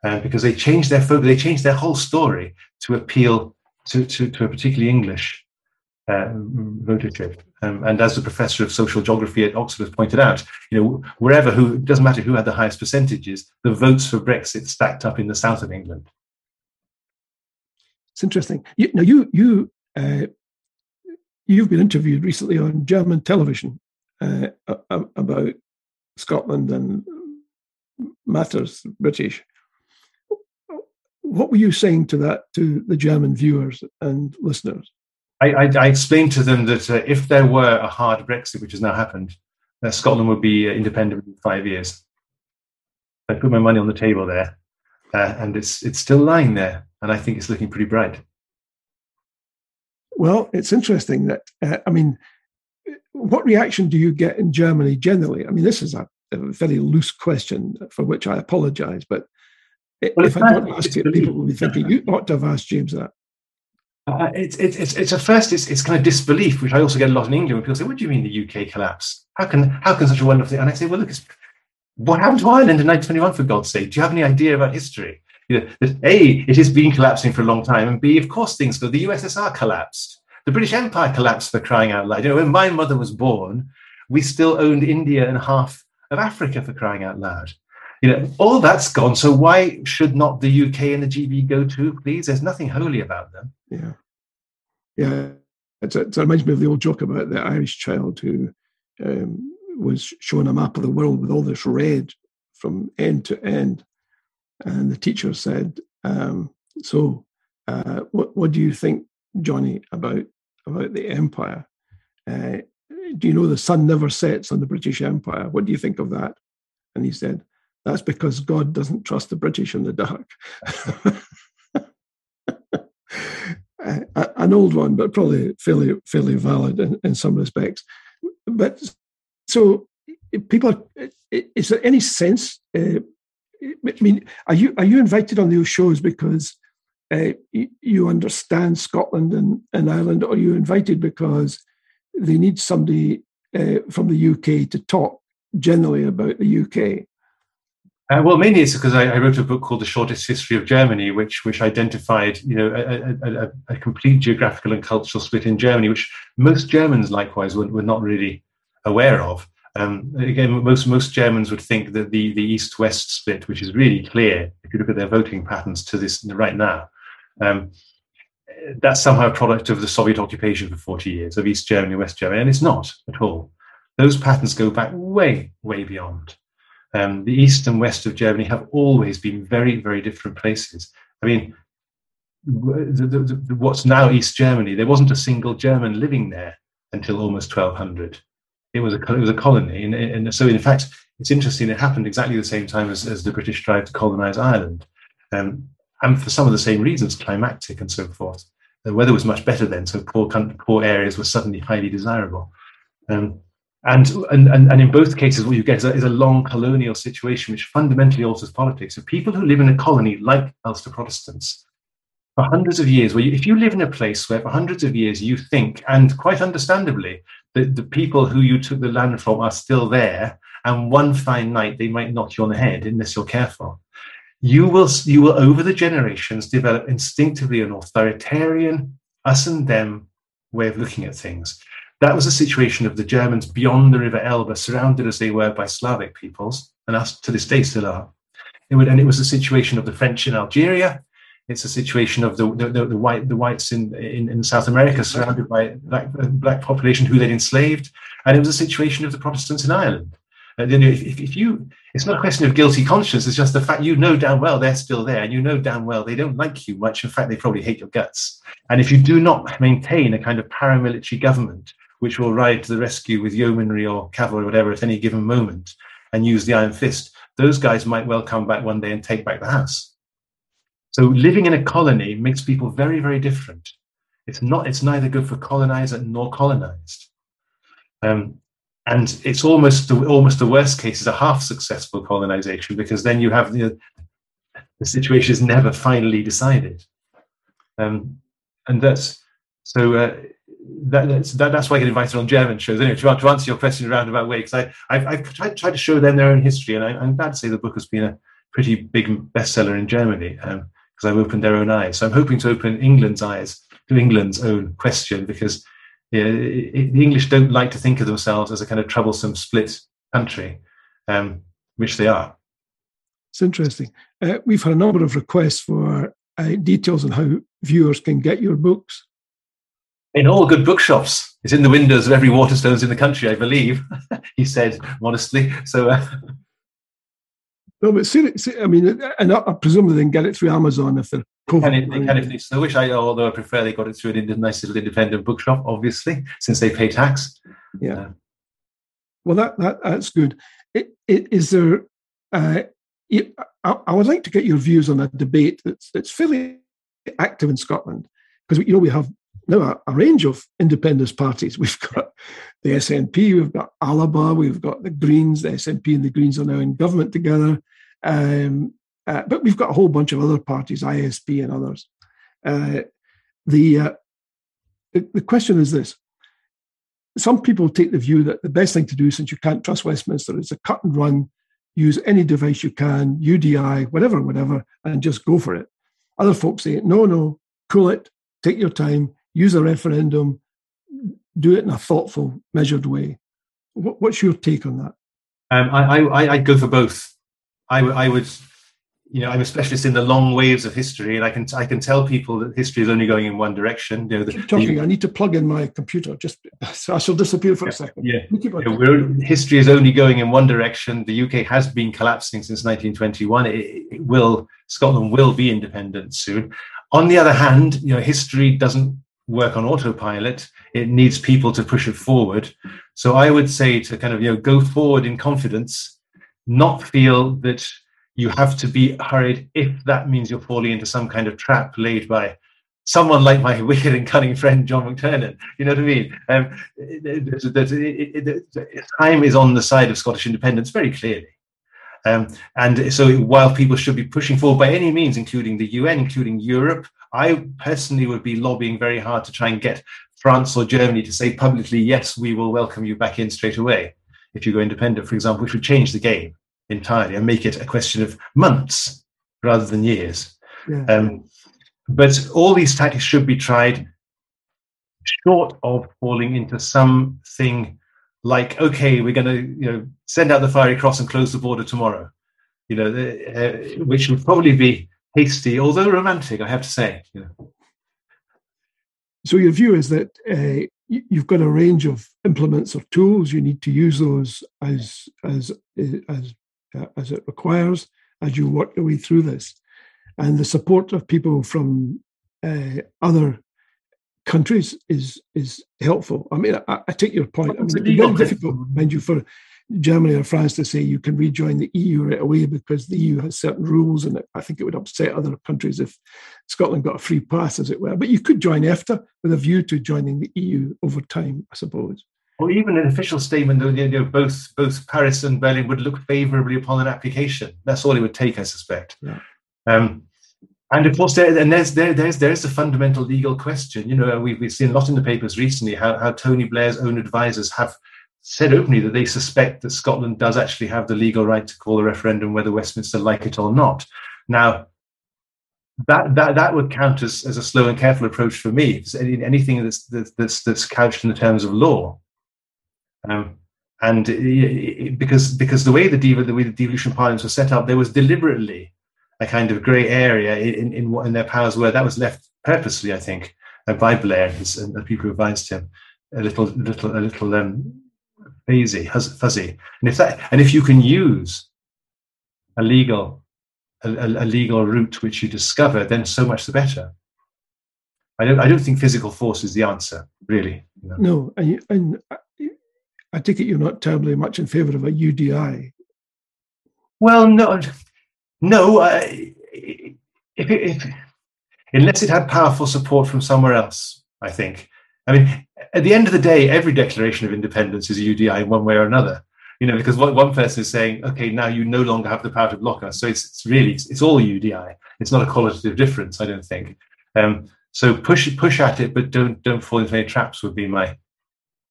Uh, because they changed their focus, they changed their whole story to appeal to, to, to a particularly English uh, votership. Um, and as the professor of social geography at Oxford has pointed out, you know, wherever who doesn't matter who had the highest percentages, the votes for Brexit stacked up in the south of England. It's interesting. You, now you you uh, you've been interviewed recently on German television uh, about Scotland and matters British what were you saying to that to the German viewers and listeners? I, I, I explained to them that uh, if there were a hard Brexit, which has now happened, that Scotland would be independent in five years. I put my money on the table there, uh, and it's it's still lying there, and I think it's looking pretty bright. Well, it's interesting that uh, I mean, what reaction do you get in Germany generally? I mean, this is a, a very loose question for which I apologise, but well, if I don't ask it, people will be thinking you ought to have asked James that. Uh, it's, it's, it's, at first it's, it's kind of disbelief, which I also get a lot in England when people say, "What do you mean the UK collapse? How can how can such a wonderful thing?" And I say, "Well, look, what happened to Ireland in 1921? For God's sake, do you have any idea about history? You know, that a it has been collapsing for a long time, and b of course things go. The USSR collapsed, the British Empire collapsed for crying out loud. You know, when my mother was born, we still owned India and half of Africa for crying out loud." You know, all that's gone. So why should not the UK and the GB go too, please? There's nothing holy about them. Yeah. Yeah. It's, it reminds me of the old joke about the Irish child who um, was shown a map of the world with all this red from end to end. And the teacher said, um, so uh, what, what do you think, Johnny, about, about the empire? Uh, do you know the sun never sets on the British Empire? What do you think of that? And he said, that's because God doesn't trust the British in the dark. [LAUGHS] An old one, but probably fairly fairly valid in, in some respects. But so people, is there any sense? Uh, I mean, are you are you invited on those shows because uh, you understand Scotland and, and Ireland, or are you invited because they need somebody uh, from the UK to talk generally about the UK? Uh, well, mainly it's because I, I, wrote a book called The Shortest History of Germany, which which identified, you know, a, a, a, complete geographical and cultural split in Germany, which most Germans likewise were, were not really aware of. Um, again, most most Germans would think that the the East-West split, which is really clear if you look at their voting patterns to this right now, um, that's somehow a product of the Soviet occupation for 40 years of East Germany, West Germany, and it's not at all. Those patterns go back way, way beyond. Um, the east and west of Germany have always been very, very different places. I mean, the, the, the, what's now East Germany, there wasn't a single German living there until almost 1200. It was a, it was a colony. And, and so, in fact, it's interesting, it happened exactly the same time as, as the British tried to colonize Ireland. Um, and for some of the same reasons, climactic and so forth. The weather was much better then, so poor, poor areas were suddenly highly desirable. Um, and, and, and in both cases, what you get is a, is a, long colonial situation which fundamentally alters politics. So people who live in a colony, like Ulster Protestants, for hundreds of years, where you, if you live in a place where for hundreds of years you think, and quite understandably, that the people who you took the land from are still there, and one fine night they might knock you on the head unless you're careful, you will, you will over the generations develop instinctively an authoritarian, us and them way of looking at things. That was a situation of the Germans beyond the River Elbe, surrounded as they were by Slavic peoples, and us to this day still are. It would, and it was a situation of the French in Algeria. It's a situation of the, the, the white, the whites in, in, in, South America, surrounded by black, black population who they'd enslaved. And it was a situation of the Protestants in Ireland. Uh, and then if, if, you, it's not a question of guilty conscience. It's just the fact you know damn well they're still there, and you know damn well they don't like you much. In fact, they probably hate your guts. And if you do not maintain a kind of paramilitary government which will ride to the rescue with yeomanry or cavalry or whatever at any given moment and use the iron fist, those guys might well come back one day and take back the house. So living in a colony makes people very, very different. It's not. It's neither good for colonizer nor colonized. Um, and it's almost the, almost the worst case is a half successful colonization because then you have the the situation is never finally decided. Um, and that's so. Uh, that, that's, that, that's why I get invited on German shows. Anyway, to, to answer your question in a roundabout way, because I've, I've tried, tried, to show them their own history, and I, am glad to say the book has been a pretty big bestseller in Germany because um, I've opened their own eyes. So I'm hoping to open England's eyes to England's own question because yeah, it, it, the English don't like to think of themselves as a kind of troublesome split country, um, which they are. It's interesting. Uh, we've had a number of requests for uh, details on how viewers can get your books in all good bookshops. It's in the windows of every Waterstones in the country, I believe, [LAUGHS] he said modestly. So, uh, no, but see, I mean, and I, presume they can get it through Amazon if they're. They can, they can if they so wish. I, although I prefer they got it through a nice little independent bookshop, obviously, since they pay tax. Yeah. Uh, well, that, that that's good. It, it, is there? Uh, I, I, would like to get your views on a debate that's that's fairly active in Scotland because you know we have now a, a, range of independence parties. [LAUGHS] We've got the SNP, we've got Alba, we've got the Greens. The SNP and the Greens are now in government together, um, uh, but we've got a whole bunch of other parties, ISP and others. Uh, the, uh, the the question is this: some people take the view that the best thing to do, since you can't trust Westminster, is a cut and run, use any device you can, UDI, whatever, whatever, and just go for it. Other folks say, no, no, cool it, take your time, use a referendum, do it in a thoughtful, measured way. what's your take on that? Um, I, I, I'd go for both. I, I would you know, I'm a specialist in the long waves of history, and I can I can tell people that history is only going in one direction. You know, the, keep talking. The, I need to plug in my computer. Just so I shall disappear for yeah, a second. Yeah, yeah history is only going in one direction. The UK has been collapsing since 1921. It, it will Scotland will be independent soon. On the other hand, you know, history doesn't work on autopilot. It needs people to push it forward. So I would say to kind of you know go forward in confidence, not feel that you have to be hurried if that means you're falling into some kind of trap laid by someone like my [LAUGHS] wicked and cunning friend John McTernan. You know what I mean? Um, time is on the side of Scottish independence very clearly. Um, and so while people should be pushing forward by any means, including the UN, including Europe, I personally would be lobbying very hard to try and get France or Germany to say publicly, yes, we will welcome you back in straight away if you go independent, for example, which would change the game entirely and make it a question of months rather than years. Yeah. Um, but all these tactics should be tried short of falling into something like, okay, we're going to you know send out the fiery cross and close the border tomorrow. You know, uh, which would probably be hasty, although romantic, I have to say. You know. So your view is that uh, you've got a range of implements or tools. You need to use those as as as uh, as it requires as you work your way through this. And the support of people from uh, other countries is is helpful. I mean, I, I take your point. I mean, it's very difficult, mind you, for Germany or France to say you can rejoin the EU right away because the EU has certain rules, and I think it would upset other countries if Scotland got a free pass, as it were. But you could join EFTA with a view to joining the EU over time, I suppose or even an official statement that you know, both both Paris and Berlin would look favourably upon an application. That's all it would take, I suspect. Yeah. Um, and of course, there and there's there, there's there's a fundamental legal question. You know, we've, we've seen a lot in the papers recently how, how Tony Blair's own advisors have said openly that they suspect that Scotland does actually have the legal right to call a referendum whether Westminster like it or not. Now, that that that would count as, as a slow and careful approach for me. Anything that's that's that's couched in the terms of law um, and because because the way the, dev- the way the devolution parliaments were set up, there was deliberately a kind of grey area in, in what in their powers were. That was left purposely, I think, uh, by Blair and, and the people who advised him a little, little, a little um, hazy, fuzzy. And if that, and if you can use a legal, a, a, legal route which you discover, then so much the better. I don't, I don't think physical force is the answer, really. You know? No, and, and I take it you're not terribly much in favour of a UDI. Well, no, no. Uh, if, if, unless it had powerful support from somewhere else, I think. I mean, at the end of the day, every declaration of independence is a UDI in one way or another. You know, because what one person is saying, okay, now you no longer have the power to block us. So it's, it's really it's, it's all UDI. It's not a qualitative difference, I don't think. Um, so push push at it, but don't don't fall into any traps. Would be my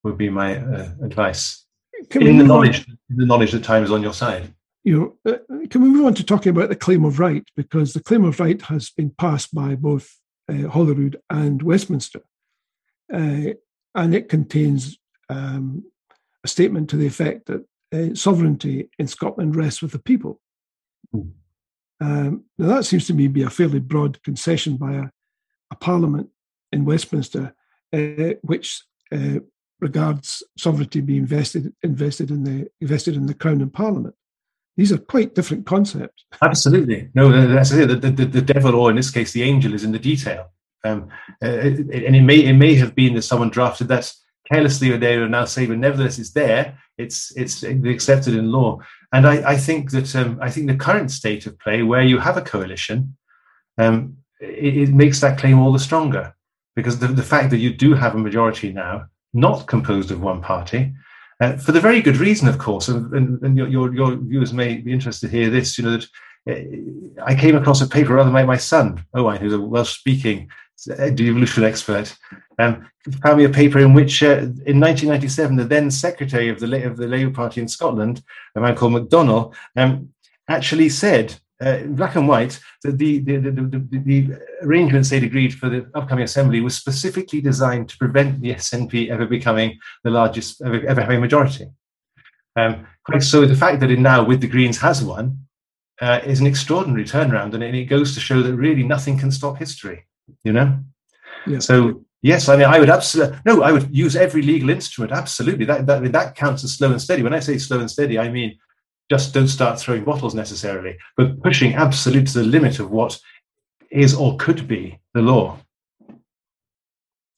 would be my uh, advice. Can in the knowledge, in the knowledge that time is on your side. You know, uh, can we move on to talking about the claim of right because the claim of right has been passed by both uh, Holyrood and Westminster, uh, and it contains um, a statement to the effect that uh, sovereignty in Scotland rests with the people. Mm. Um, now that seems to me to be a fairly broad concession by a, a parliament in Westminster, uh, which uh, regards sovereignty being invested invested in the invested in the crown and parliament. These are quite different concepts. Absolutely, no, that's it. The, the, the devil, or in this case, the angel, is in the detail. Um, uh, and it may it may have been that someone drafted that carelessly, or they will now say, but nevertheless, it's there. it's it's accepted in law. And I, I think that um, I think the current state of play, where you have a coalition, um, it, it, makes that claim all the stronger because the, the fact that you do have a majority now, not composed of one party, uh, for the very good reason, of course, and, and, and your, your, your viewers may be interested to hear this. You know that uh, I came across a paper, rather my my son Owen, who's a Welsh-speaking devolution expert, um, found me a paper in which, uh, in 1997, the then secretary of the of the Labour Party in Scotland, a man called McConnell, um, actually said, uh, black and white, that the the, the, the, the arrangements they'd agreed for the upcoming assembly was specifically designed to prevent the SNP ever becoming the largest, ever, ever having majority. Um, so the fact that it now, with the Greens, has one uh, is an extraordinary turnaround, and it goes to show that really nothing can stop history. You know. So Yes, I mean, I would absolutely no. I would use every legal instrument. Absolutely, that that I mean, that counts as slow and steady. When I say slow and steady, I mean just don't start throwing bottles necessarily, but pushing absolute to the limit of what is or could be the law.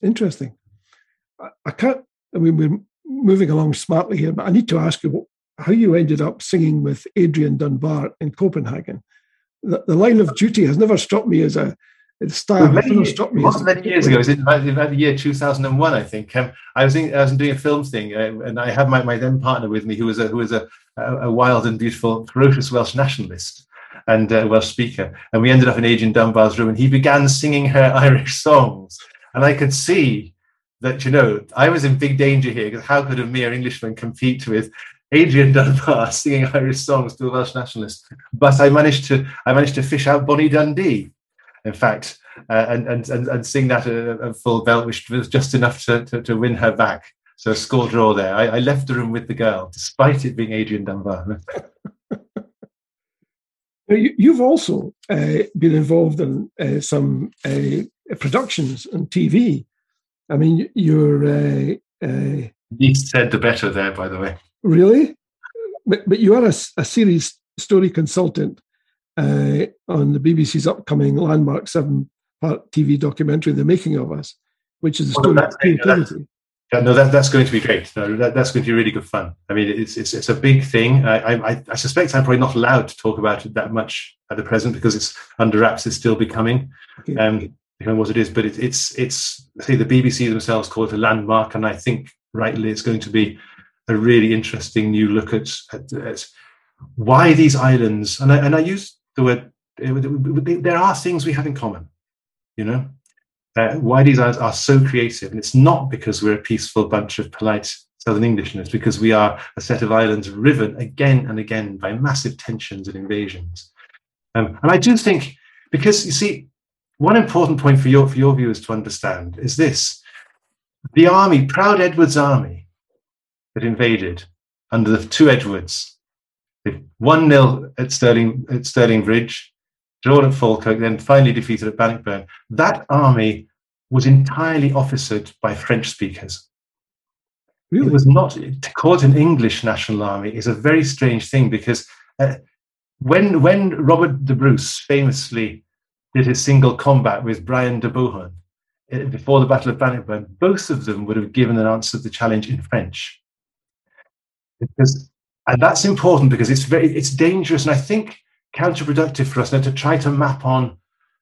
Interesting. I, I can't. I mean, we're moving along smartly here, but I need to ask you how you ended up singing with Adrian Dunbar in Copenhagen. The, the line of duty has never struck me as a it's style. Well, many, struck me wasn't many years ago. It was in about, the year 2001, I think. Um, I was in, I was doing a film thing, uh, and I had my, my then partner with me, who was a who was a, a, wild and beautiful, ferocious Welsh nationalist and uh, Welsh speaker. And we ended up in Adrian Dunbar's room, and he began singing her [LAUGHS] Irish songs, and I could see that you know I was in big danger here because how could a mere Englishman compete with Adrian Dunbar [LAUGHS] singing Irish songs to a Welsh nationalist? But I managed to I managed to fish out Bonnie Dundee in fact, uh, and, and, and and sing that a, full belt, which was just enough to, to, to win her back. So score draw there. I, I, left the room with the girl, despite it being Adrian Dunbar. [LAUGHS] You've also uh, been involved in uh, some uh, productions on TV. I mean, you're. Uh, uh, Least said the better there, by the way. Really? But, but you are a, a series story consultant uh, on the BBC's upcoming landmark seven part TV documentary, The Making of Us, which is a story of creativity. Yeah, no, that, that's going to be great. No, that, that's going to be really good fun. I mean, it's it's, it's a big thing. I, I, I suspect I'm probably not allowed to talk about it that much at the present because it's under wraps. It's still becoming, okay. um, becoming what it is. But it, it's it's say the BBC themselves call it a landmark, and I think rightly it's going to be a really interesting new look at, at, at why these islands. And I, and I use the word there are things we have in common you know? Uh, why these islands are so creative and it's not because we're a peaceful bunch of polite southern englishmen. It's because we are a set of islands riven again and again by massive tensions and invasions. Um, and i do think because you see one important point for your for your viewers to understand is this. The army proud edward's army that invaded under the two edwards 1 0 at Stirling, at Stirling Bridge, drawn at Falkirk, then finally defeated at Bannockburn. That army was entirely officered by French speakers. Really? It was not, to call it an English national army is a very strange thing because uh, when, when Robert de Bruce famously did his single combat with Brian de Bohun uh, before the Battle of Bannockburn, both of them would have given an answer to the challenge in French. Because and that's important because it's very it's dangerous and I think counterproductive for us now to try to map on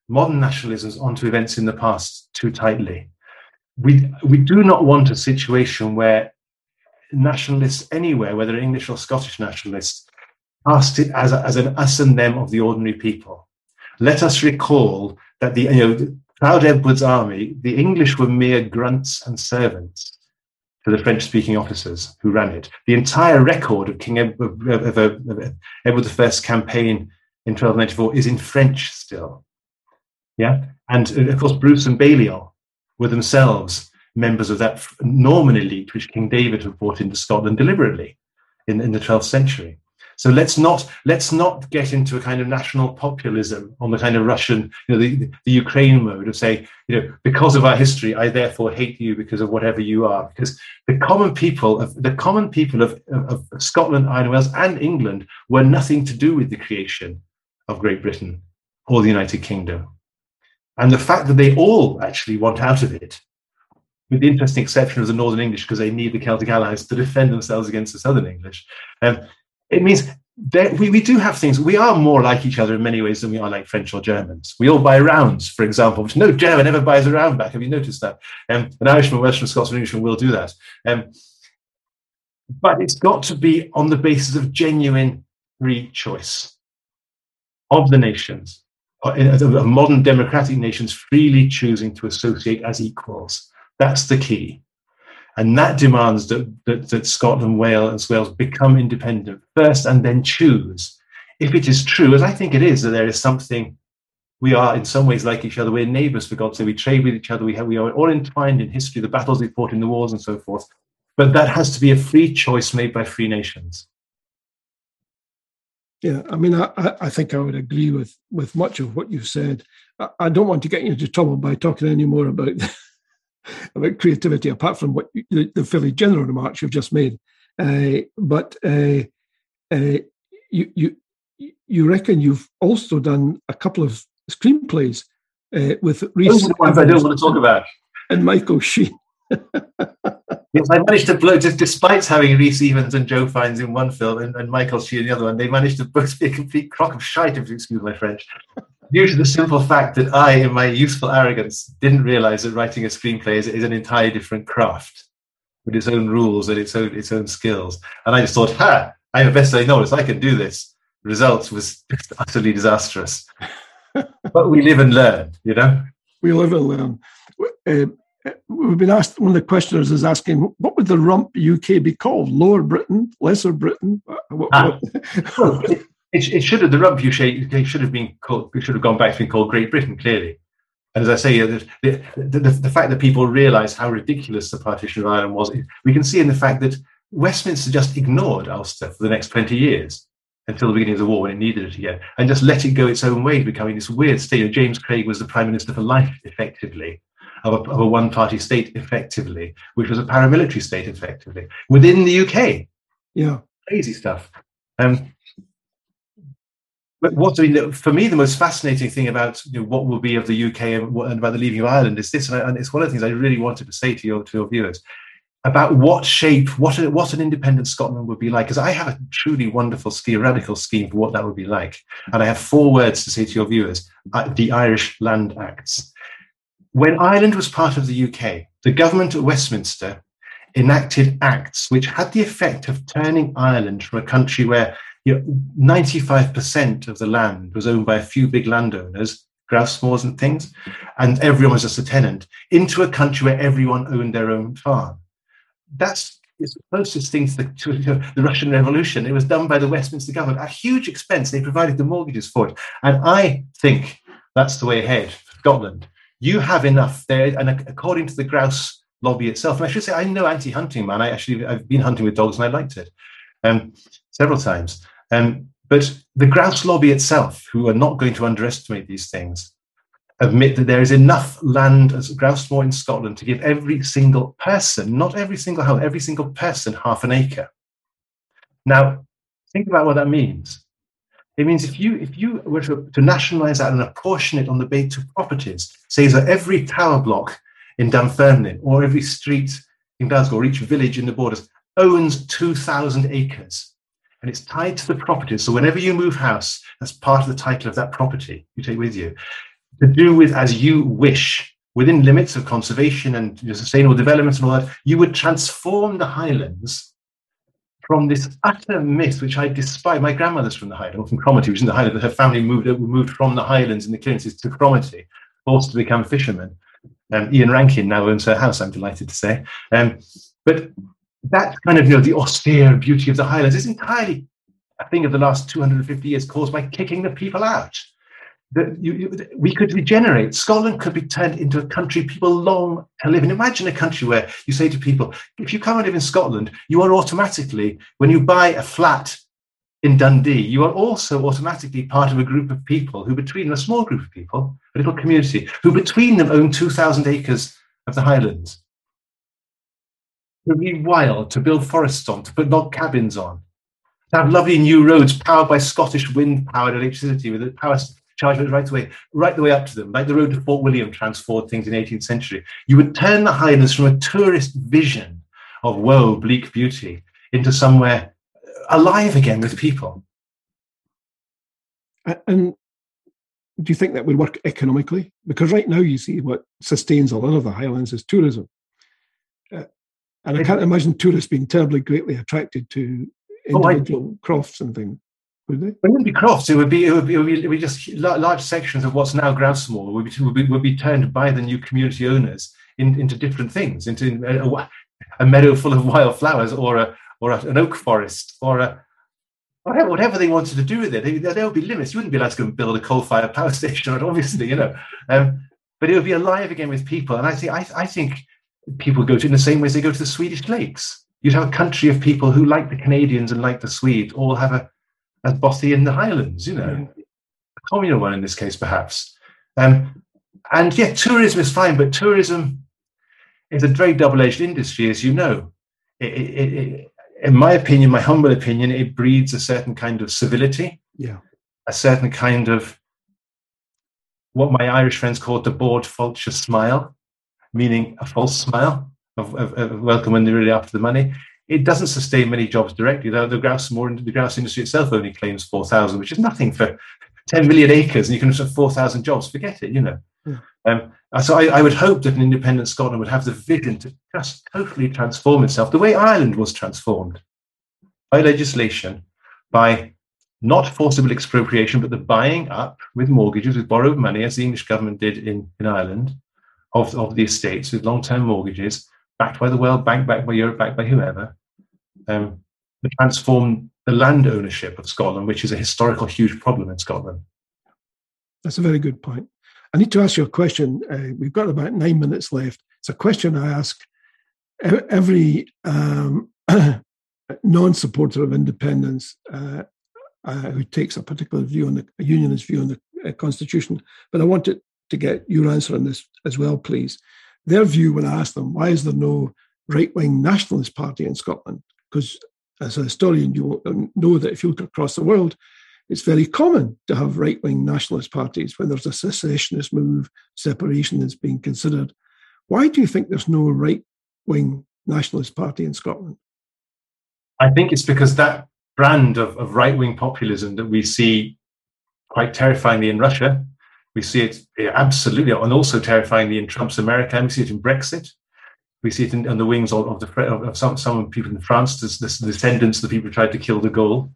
modern nationalisms onto events in the past too tightly. We we do not want a situation where nationalists anywhere, whether English or Scottish nationalists, asked it as, a, as an us and them of the ordinary people. Let us recall that the you know proud Edward's army, the English were mere grunts and servants to the French speaking officers who ran it. The entire record of King Edward, of, of, of Edward I's campaign in 1294 is in French still. Yeah. And uh, of course, Bruce and Balliol were themselves members of that Norman elite, which King David had brought into Scotland deliberately in, in the 12th century. So let's not let's not get into a kind of national populism on the kind of Russian, you know, the, the Ukraine mode of saying, you know, because of our history, I therefore hate you because of whatever you are. Because the common people of the common people of, of, of Scotland, Ireland, Wales, and England were nothing to do with the creation of Great Britain or the United Kingdom. And the fact that they all actually want out of it with the interesting exception of the Northern English, because they need the Celtic allies to defend themselves against the Southern English. Um, it means that we, we do have things, we are more like each other in many ways than we are like French or Germans. We all buy rounds, for example, which no German ever buys a round back. Have you noticed that? Um, an Irishman, Welshman, Scotsman, Englishman will do that. Um, but it's got to be on the basis of genuine free choice of the nations, of modern democratic nations freely choosing to associate as equals. That's the key. And that demands that, that, that Scotland, Wales, and Wales become independent first and then choose. If it is true, as I think it is, that there is something we are in some ways like each other. We're neighbors, for God's sake. We trade with each other. We, have, we are all entwined in history, the battles we fought in the wars and so forth. But that has to be a free choice made by free nations. Yeah, I mean, I, I think I would agree with with much of what you've said. I, I don't want to get you into trouble by talking any more about about creativity, apart from what you, the fairly general remarks you've just made. Uh, but uh, uh, you you you reckon you've also done a couple of screenplays uh, with. Those the ones I don't want to talk about. And Michael Sheen. [LAUGHS] yes, I managed to blow, just despite having Rhys Ifans and Joe Fiennes in one film and, and Michael Sheen in the other one, they managed to both be a complete crock of shite, if you excuse my French. Due to the simple fact that I, in my youthful arrogance, didn't realize that writing a screenplay is, is an entirely different craft with its own rules and its own its own skills. And I just thought, ha, I have a best I notice I can do this. The result was utterly disastrous. [LAUGHS] but we live and learn, you know? We live and learn. Uh, we've been asked, one of the questioners is asking, what would the rump UK be called? Lower Britain, Lesser Britain? What, ah. well, [LAUGHS] it, it, should have, the rump UK should have been called, it should have gone back to being called Great Britain, clearly. And as I say, the, the, the, the fact that people realise how ridiculous the partition of Ireland was, we can see in the fact that Westminster just ignored Ulster for the next 20 years until the beginning of the war when it needed it again, and just let it go its own way, becoming this weird state. James Craig was the Prime Minister for life, effectively, of a, of a one party state effectively, which was a paramilitary state effectively within the UK. Yeah. Crazy stuff. Um, but what I mean, for me, the most fascinating thing about you know, what will be of the UK and, about the leaving of Ireland is this, and, I, and, it's one of the things I really wanted to say to your to your viewers about what shape, what a, what an independent Scotland would be like. Because I have a truly wonderful scheme, radical scheme for what that would be like, and I have four words to say to your viewers: uh, the Irish Land Acts. When Ireland was part of the UK, the government at Westminster enacted acts which had the effect of turning Ireland from a country where you know, 95% of the land was owned by a few big landowners, grouse moors and things, and everyone was just a tenant, into a country where everyone owned their own farm. That's it's the closest thing to the, to the, Russian Revolution. It was done by the Westminster government at huge expense. They provided the mortgages for it. And I think that's the way ahead for Scotland you have enough there. And according to the grouse lobby itself, and I should say, I'm no anti-hunting man. I actually I've been hunting with dogs and I liked it um, several times. Um, but the grouse lobby itself, who are not going to underestimate these things, admit that there is enough land as grouse moor in Scotland to give every single person, not every single house, every single person half an acre. Now, think about what that means. It means if you if you were to, to nationalise that and apportion it on the basis of properties, say that every tower block in Dunfermline or every street in Glasgow or each village in the borders owns 2,000 acres and it's tied to the property. So whenever you move house, that's part of the title of that property you take with you to do with as you wish within limits of conservation and sustainable development and all that. You would transform the Highlands from this utter myth, which I despise. My grandmother's from the Highlands, from Cromarty, which is in the Highlands. Her family moved moved from the Highlands in the clearances to Cromarty, forced to become fishermen. Um, Ian Rankin now owns her house, I'm delighted to say. Um, but that kind of, you know, the austere beauty of the Highlands is entirely a thing of the last 250 years caused by kicking the people out that you, you, we could regenerate. Scotland could be turned into a country people long to live in. Imagine a country where you say to people, if you come and live in Scotland, you are automatically, when you buy a flat in Dundee, you are also automatically part of a group of people who, between a small group of people, a little community, who between them own 2,000 acres of the Highlands. To be wild, to build forests on, to put log cabins on, to have lovely new roads powered by Scottish wind powered electricity with a power charge right the way, right the way up to them, like the road to Fort William transformed things in the 18th century. You would turn the Highlands from a tourist vision of woe, bleak beauty into somewhere alive again with people. And do you think that would work economically? Because right now you see what sustains a lot of the Highlands is tourism. And I can't imagine tourists being terribly greatly attracted to individual oh, crofts and things. Would they? It wouldn't be crofts. It would be it would be, it would be, it would be just large sections of what's now grouse moor would be, would be would be turned by the new community owners in, into different things, into a, a, meadow full of wildflowers, or a or a, an oak forest, or a whatever, whatever they wanted to do with it. There would be limits. You wouldn't be allowed to go and build a coal-fired power [LAUGHS] station, obviously, you know. Um, but it would be alive again with people. And I think I, I think people go to in the same way as they go to the Swedish lakes. You'd have a country of people who, like the Canadians and like the Swedes, all have a, a bothy in the Highlands, you know, a communal one in this case, perhaps. Um, and yeah, tourism is fine, but tourism is a very double-edged industry, as you know. It, it, it, in my opinion, my humble opinion, it breeds a certain kind of civility, yeah, a certain kind of what my Irish friends call the bored vulture smile, meaning a false smile of, of, of, welcome when they're really after the money. It doesn't sustain many jobs directly. The, the grouse moor the grouse industry itself only claims four thousand, which is nothing for ten million acres, and you can have four thousand jobs. Forget it, you know. Yeah. Um, so I, I, would hope that an independent Scotland would have the vision to just totally transform itself the way Ireland was transformed by legislation, by not forcible expropriation, but the buying up with mortgages, with borrowed money, as the English government did in, in Ireland, of, of the estates with long-term mortgages, backed by the World Bank, backed by Europe, backed by whoever, um, to transform the land ownership of Scotland, which is a historical huge problem in Scotland. That's a very good point. I need to ask you a question. Uh, we've got about nine minutes left. It's a question I ask every um, [CLEARS THROAT] non-supporter of independence uh, uh, who takes a particular view on the unionist view on the uh, constitution. But I wanted to get your answer on this as well, please. Their view when I asked them, why is there no right-wing nationalist party in Scotland? Because as a historian, you know that if you look across the world, it's very common to have right wing nationalist parties when there's a secessionist move, separation is being considered. Why do you think there's no right wing nationalist party in Scotland? I think it's because that brand of, of right wing populism that we see quite terrifyingly in Russia, we see it absolutely, and also terrifyingly in Trump's America, and we see it in Brexit. We see it in, on the wings of, of the of some some people in France, the, the descendants of the people who tried to kill de Gaulle.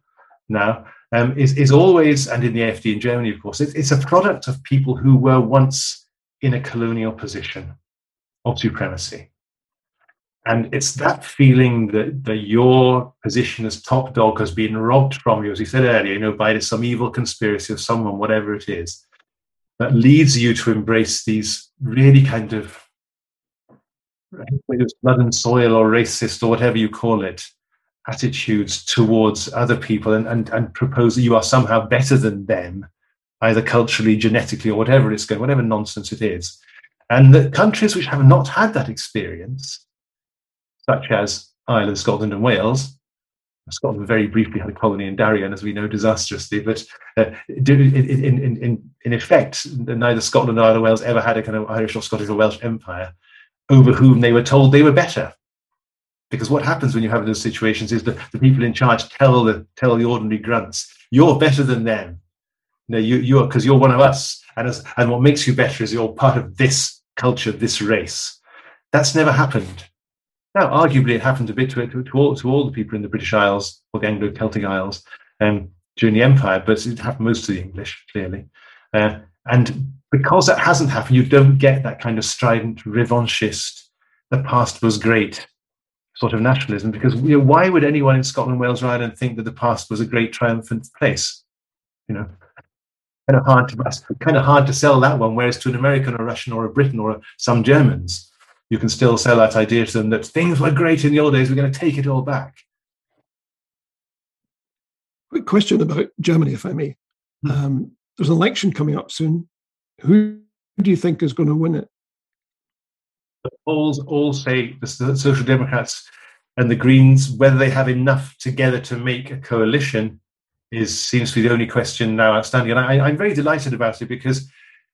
Now, um, is, is always, and in the AfD in Germany, of course, it, it's a product of people who were once in a colonial position of supremacy. And it's that feeling that, that your position as top dog has been robbed from you, as you said earlier, you know, by some evil conspiracy of someone, whatever it is, that leads you to embrace these really kind of whether it's blood and soil or racist or whatever you call it, attitudes towards other people and, and, and propose that you are somehow better than them, either culturally, genetically, or whatever it's going, whatever nonsense it is. And the countries which have not had that experience, such as Ireland, Scotland, and Wales, Scotland very briefly had a colony in Darien, as we know, disastrously. But uh, in, in, in, in effect, neither Scotland nor Wales ever had a kind of Irish or Scottish or Welsh empire over whom they were told they were better. Because what happens when you have those situations is that the people in charge tell the tell the ordinary grunts, "You're better than them." No, you you're because you're one of us, and as, and what makes you better is you're part of this culture, this race. That's never happened. Now, arguably, it happened a bit to, to, to all to all the people in the British Isles or the Anglo-Celtic Isles um, during the Empire, but it happened most to the English, clearly. Uh, and because that hasn't happened, you don't get that kind of strident revanchist. The past was great sort of nationalism because you know, why would anyone in Scotland, Wales, or Ireland think that the past was a great triumphant place? You know, kind of hard to kind of hard to sell that one. Whereas to an American or Russian or a Briton or some Germans, you can still sell that idea to them that things were great in the old days. We're going to take it all back. Quick question about Germany, if I may. Hmm. Um, there's an election coming up soon. Who do you think is going to win it? the polls all say the Social Democrats and the Greens, whether they have enough together to make a coalition, is seems to be the only question now outstanding. And I, am very delighted about it because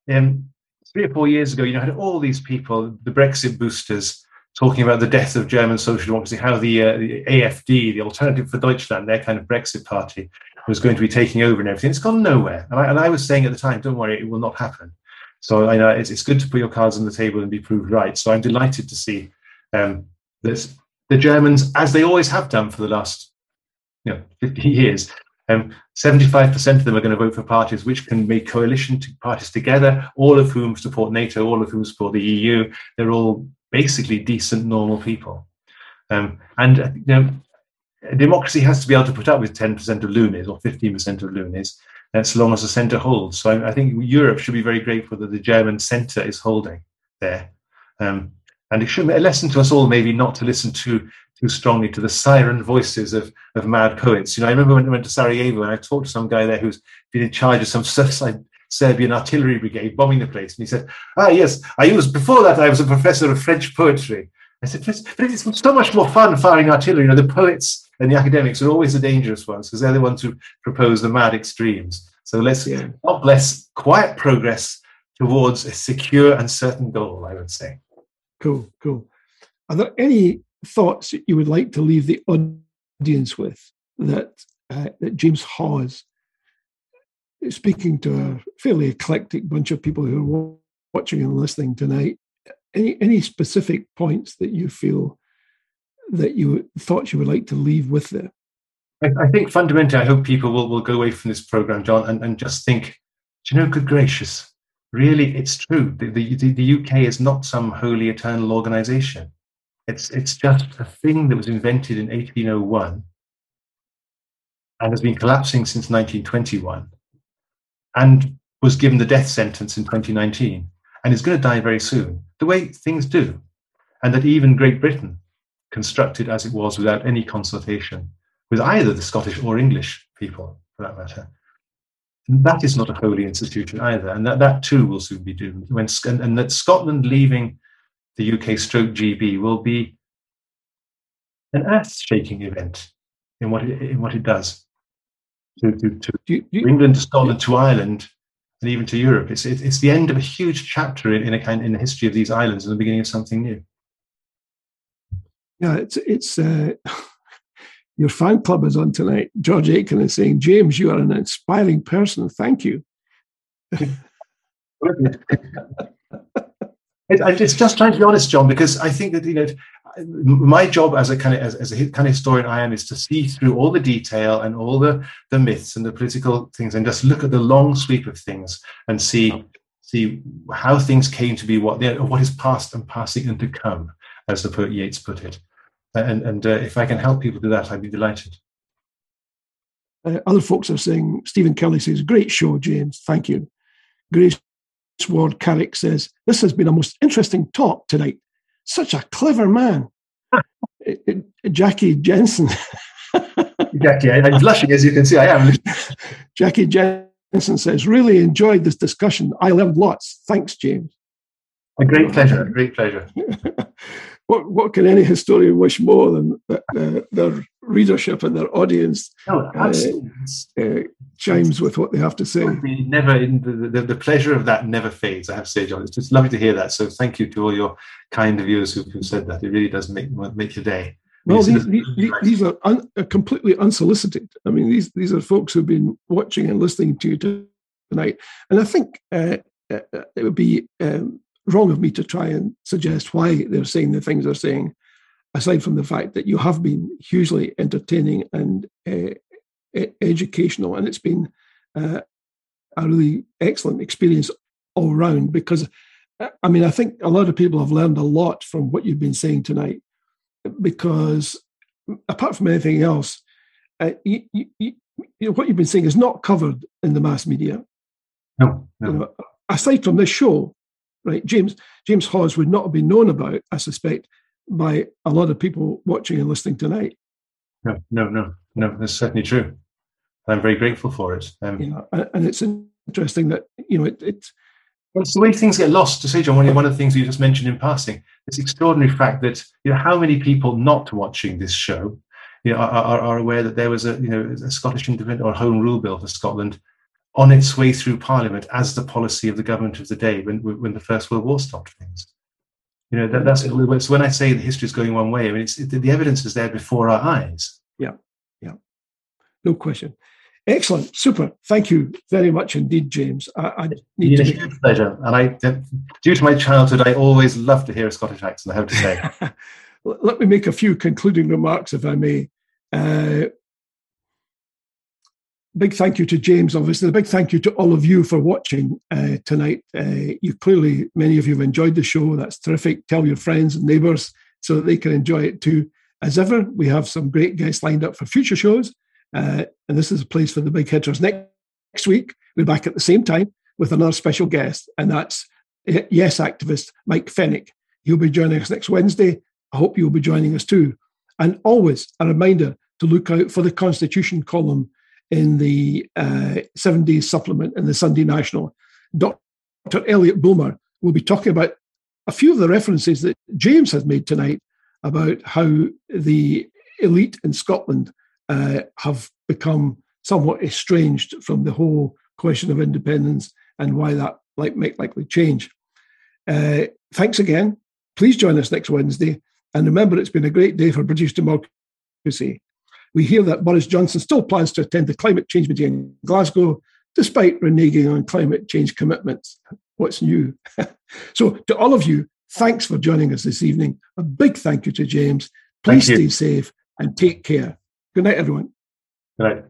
um, three or four years ago, you know, had all these people, the Brexit boosters, talking about the death of German social democracy, how the, uh, the AFD, the Alternative for Deutschland, their kind of Brexit party, was going to be taking over and everything. It's gone nowhere. And I, and I was saying at the time, don't worry, it will not happen. So I know it's, it's good to put your cards on the table and be proved right. So I'm delighted to see um, this, the Germans, as they always have done for the last you know, 50 [LAUGHS] years, um, 75% of them are going to vote for parties which can make coalition to parties together, all of whom support NATO, all of whom support the EU. They're all basically decent, normal people. Um, and uh, you know, democracy has to be able to put up with 10% of loonies or 15% of loonies, as long as the centre holds. So I, I, think Europe should be very grateful that the German centre is holding there. Um, and it should be a lesson to us all, maybe not to listen too too strongly to the siren voices of, of mad poets. You know, I remember when I went to Sarajevo and I talked to some guy there who's been in charge of some [LAUGHS] Serbian artillery brigade bombing the place. And he said, Ah, yes, I was, before that, I was a professor of French poetry. I said, but it's so much more fun firing artillery. You know, the poets and the academics are always the dangerous ones because they're the ones who propose the mad extremes. So let's, yeah. God bless, quiet progress towards a secure and certain goal, I would say. Cool, cool. Are there any thoughts that you would like to leave the audience with that uh, that James Hawes speaking to a fairly eclectic bunch of people who are watching and listening tonight. Any any specific points that you feel that you thought you would like to leave with them? I, I think fundamentally, I hope people will, will go away from this program, John, and, and just think, you know, good gracious, really, it's true. The, the, the UK is not some holy eternal organization. It's, it's just a thing that was invented in 1801 and has been collapsing since 1921 and was given the death sentence in 2019 and is going to die very soon, the way things do. And that even Great Britain, constructed as it was without any consultation with either the Scottish or English people, for that matter, that is not a holy institution either. And that, that too will soon be doomed. When, and, and that Scotland leaving the UK stroke GB will be an earth shaking event in what it, in what it does to, to, to you, you, England, to Scotland, to Ireland, and even to Europe. It's it, it's the end of a huge chapter in, in a kind in the history of these islands and the beginning of something new. Yeah, it's it's uh, your fan club is on tonight. George Aitken is saying, James, you are an inspiring person. Thank you. [LAUGHS] it's just trying to be honest, John, because I think that you know my job as a kind of as, as, a kind of historian I am is to see through all the detail and all the the myths and the political things and just look at the long sweep of things and see see how things came to be what know, what is past and passing and to come, as the poet Yeats put it. And and uh, if I can help people do that, I'd be delighted. Uh, other folks are saying Stephen Kelly says, "Great show, James. Thank you." Grace Ward Carrick says, "This has been a most interesting talk tonight such a clever man. [LAUGHS] Jackie Jensen. [LAUGHS] Jackie, I'm blushing as you can see. I am. [LAUGHS] Jackie Jensen says, "Really enjoyed this discussion. I learned lots. Thanks, James." A great pleasure. A great pleasure. What what can any historian wish more than uh, their readership and their audience no, uh, uh, chimes with what they have to say? Never, the, the, the, pleasure of that never fades. I have to say, John, it's just lovely to hear that. So thank you to all your kind viewers who, who said that. It really does make make your day. Well, these, these, these are un, uh, completely unsolicited. I mean, these these are folks who've been watching and listening to you tonight, and I think uh, uh, it would be um, wrong of me to try and suggest why they're saying the things they're saying, aside from the fact that you have been hugely entertaining and uh, educational, and it's been uh, a really excellent experience all around. Because, I mean, I think a lot of people have learned a lot from what you've been saying tonight, because apart from anything else, uh, you, you, you know, what you've been saying is not covered in the mass media. No, no. You know, aside from this show, right? James James Hawes would not have been known about, I suspect, by a lot of people watching and listening tonight. No, no, no, no. That's certainly true. I'm very grateful for it. Um, you know, and it's interesting that you know it. it well, it's the way things get lost. To say, John, one of the things you just mentioned in passing, this extraordinary fact that you know how many people not watching this show you know, are, are aware that there was a you know a Scottish independent or Home Rule Bill for Scotland on its way through Parliament as the policy of the government of the day when when the First World War stopped things. You know that, that's so when I say the history is going one way. I mean, it's the evidence is there before our eyes. Yeah, yeah, no question. Excellent, super. Thank you very much indeed, James. I, I need it's to... a huge pleasure, and I, due to my childhood, I always love to hear a Scottish accent. I have to say. [LAUGHS] Let me make a few concluding remarks, if I may. Uh, big thank you to James, obviously. A big thank you to all of you for watching uh, tonight. Uh, you clearly, many of you have enjoyed the show. That's terrific. Tell your friends and neighbours so that they can enjoy it too. As ever, we have some great guests lined up for future shows. Uh, and this is a place for the big hitters. Next, next week, we're back at the same time with another special guest, and that's Yes activist Mike Fenwick. He'll be joining us next Wednesday. I hope you'll be joining us too. And always a reminder to look out for the Constitution column in the uh, seven days supplement in the Sunday National. Dr. Elliot Bulmer will be talking about a few of the references that James has made tonight about how the elite in Scotland uh, have become somewhat estranged from the whole question of independence and why that like, might likely change. Uh, thanks again. Please join us next Wednesday. And remember, it's been a great day for British democracy. We hear that Boris Johnson still plans to attend the climate change meeting in Glasgow, despite reneging on climate change commitments. What's new? [LAUGHS] so, to all of you, thanks for joining us this evening. A big thank you to James. Please stay safe and take care. Good night, everyone. Good night.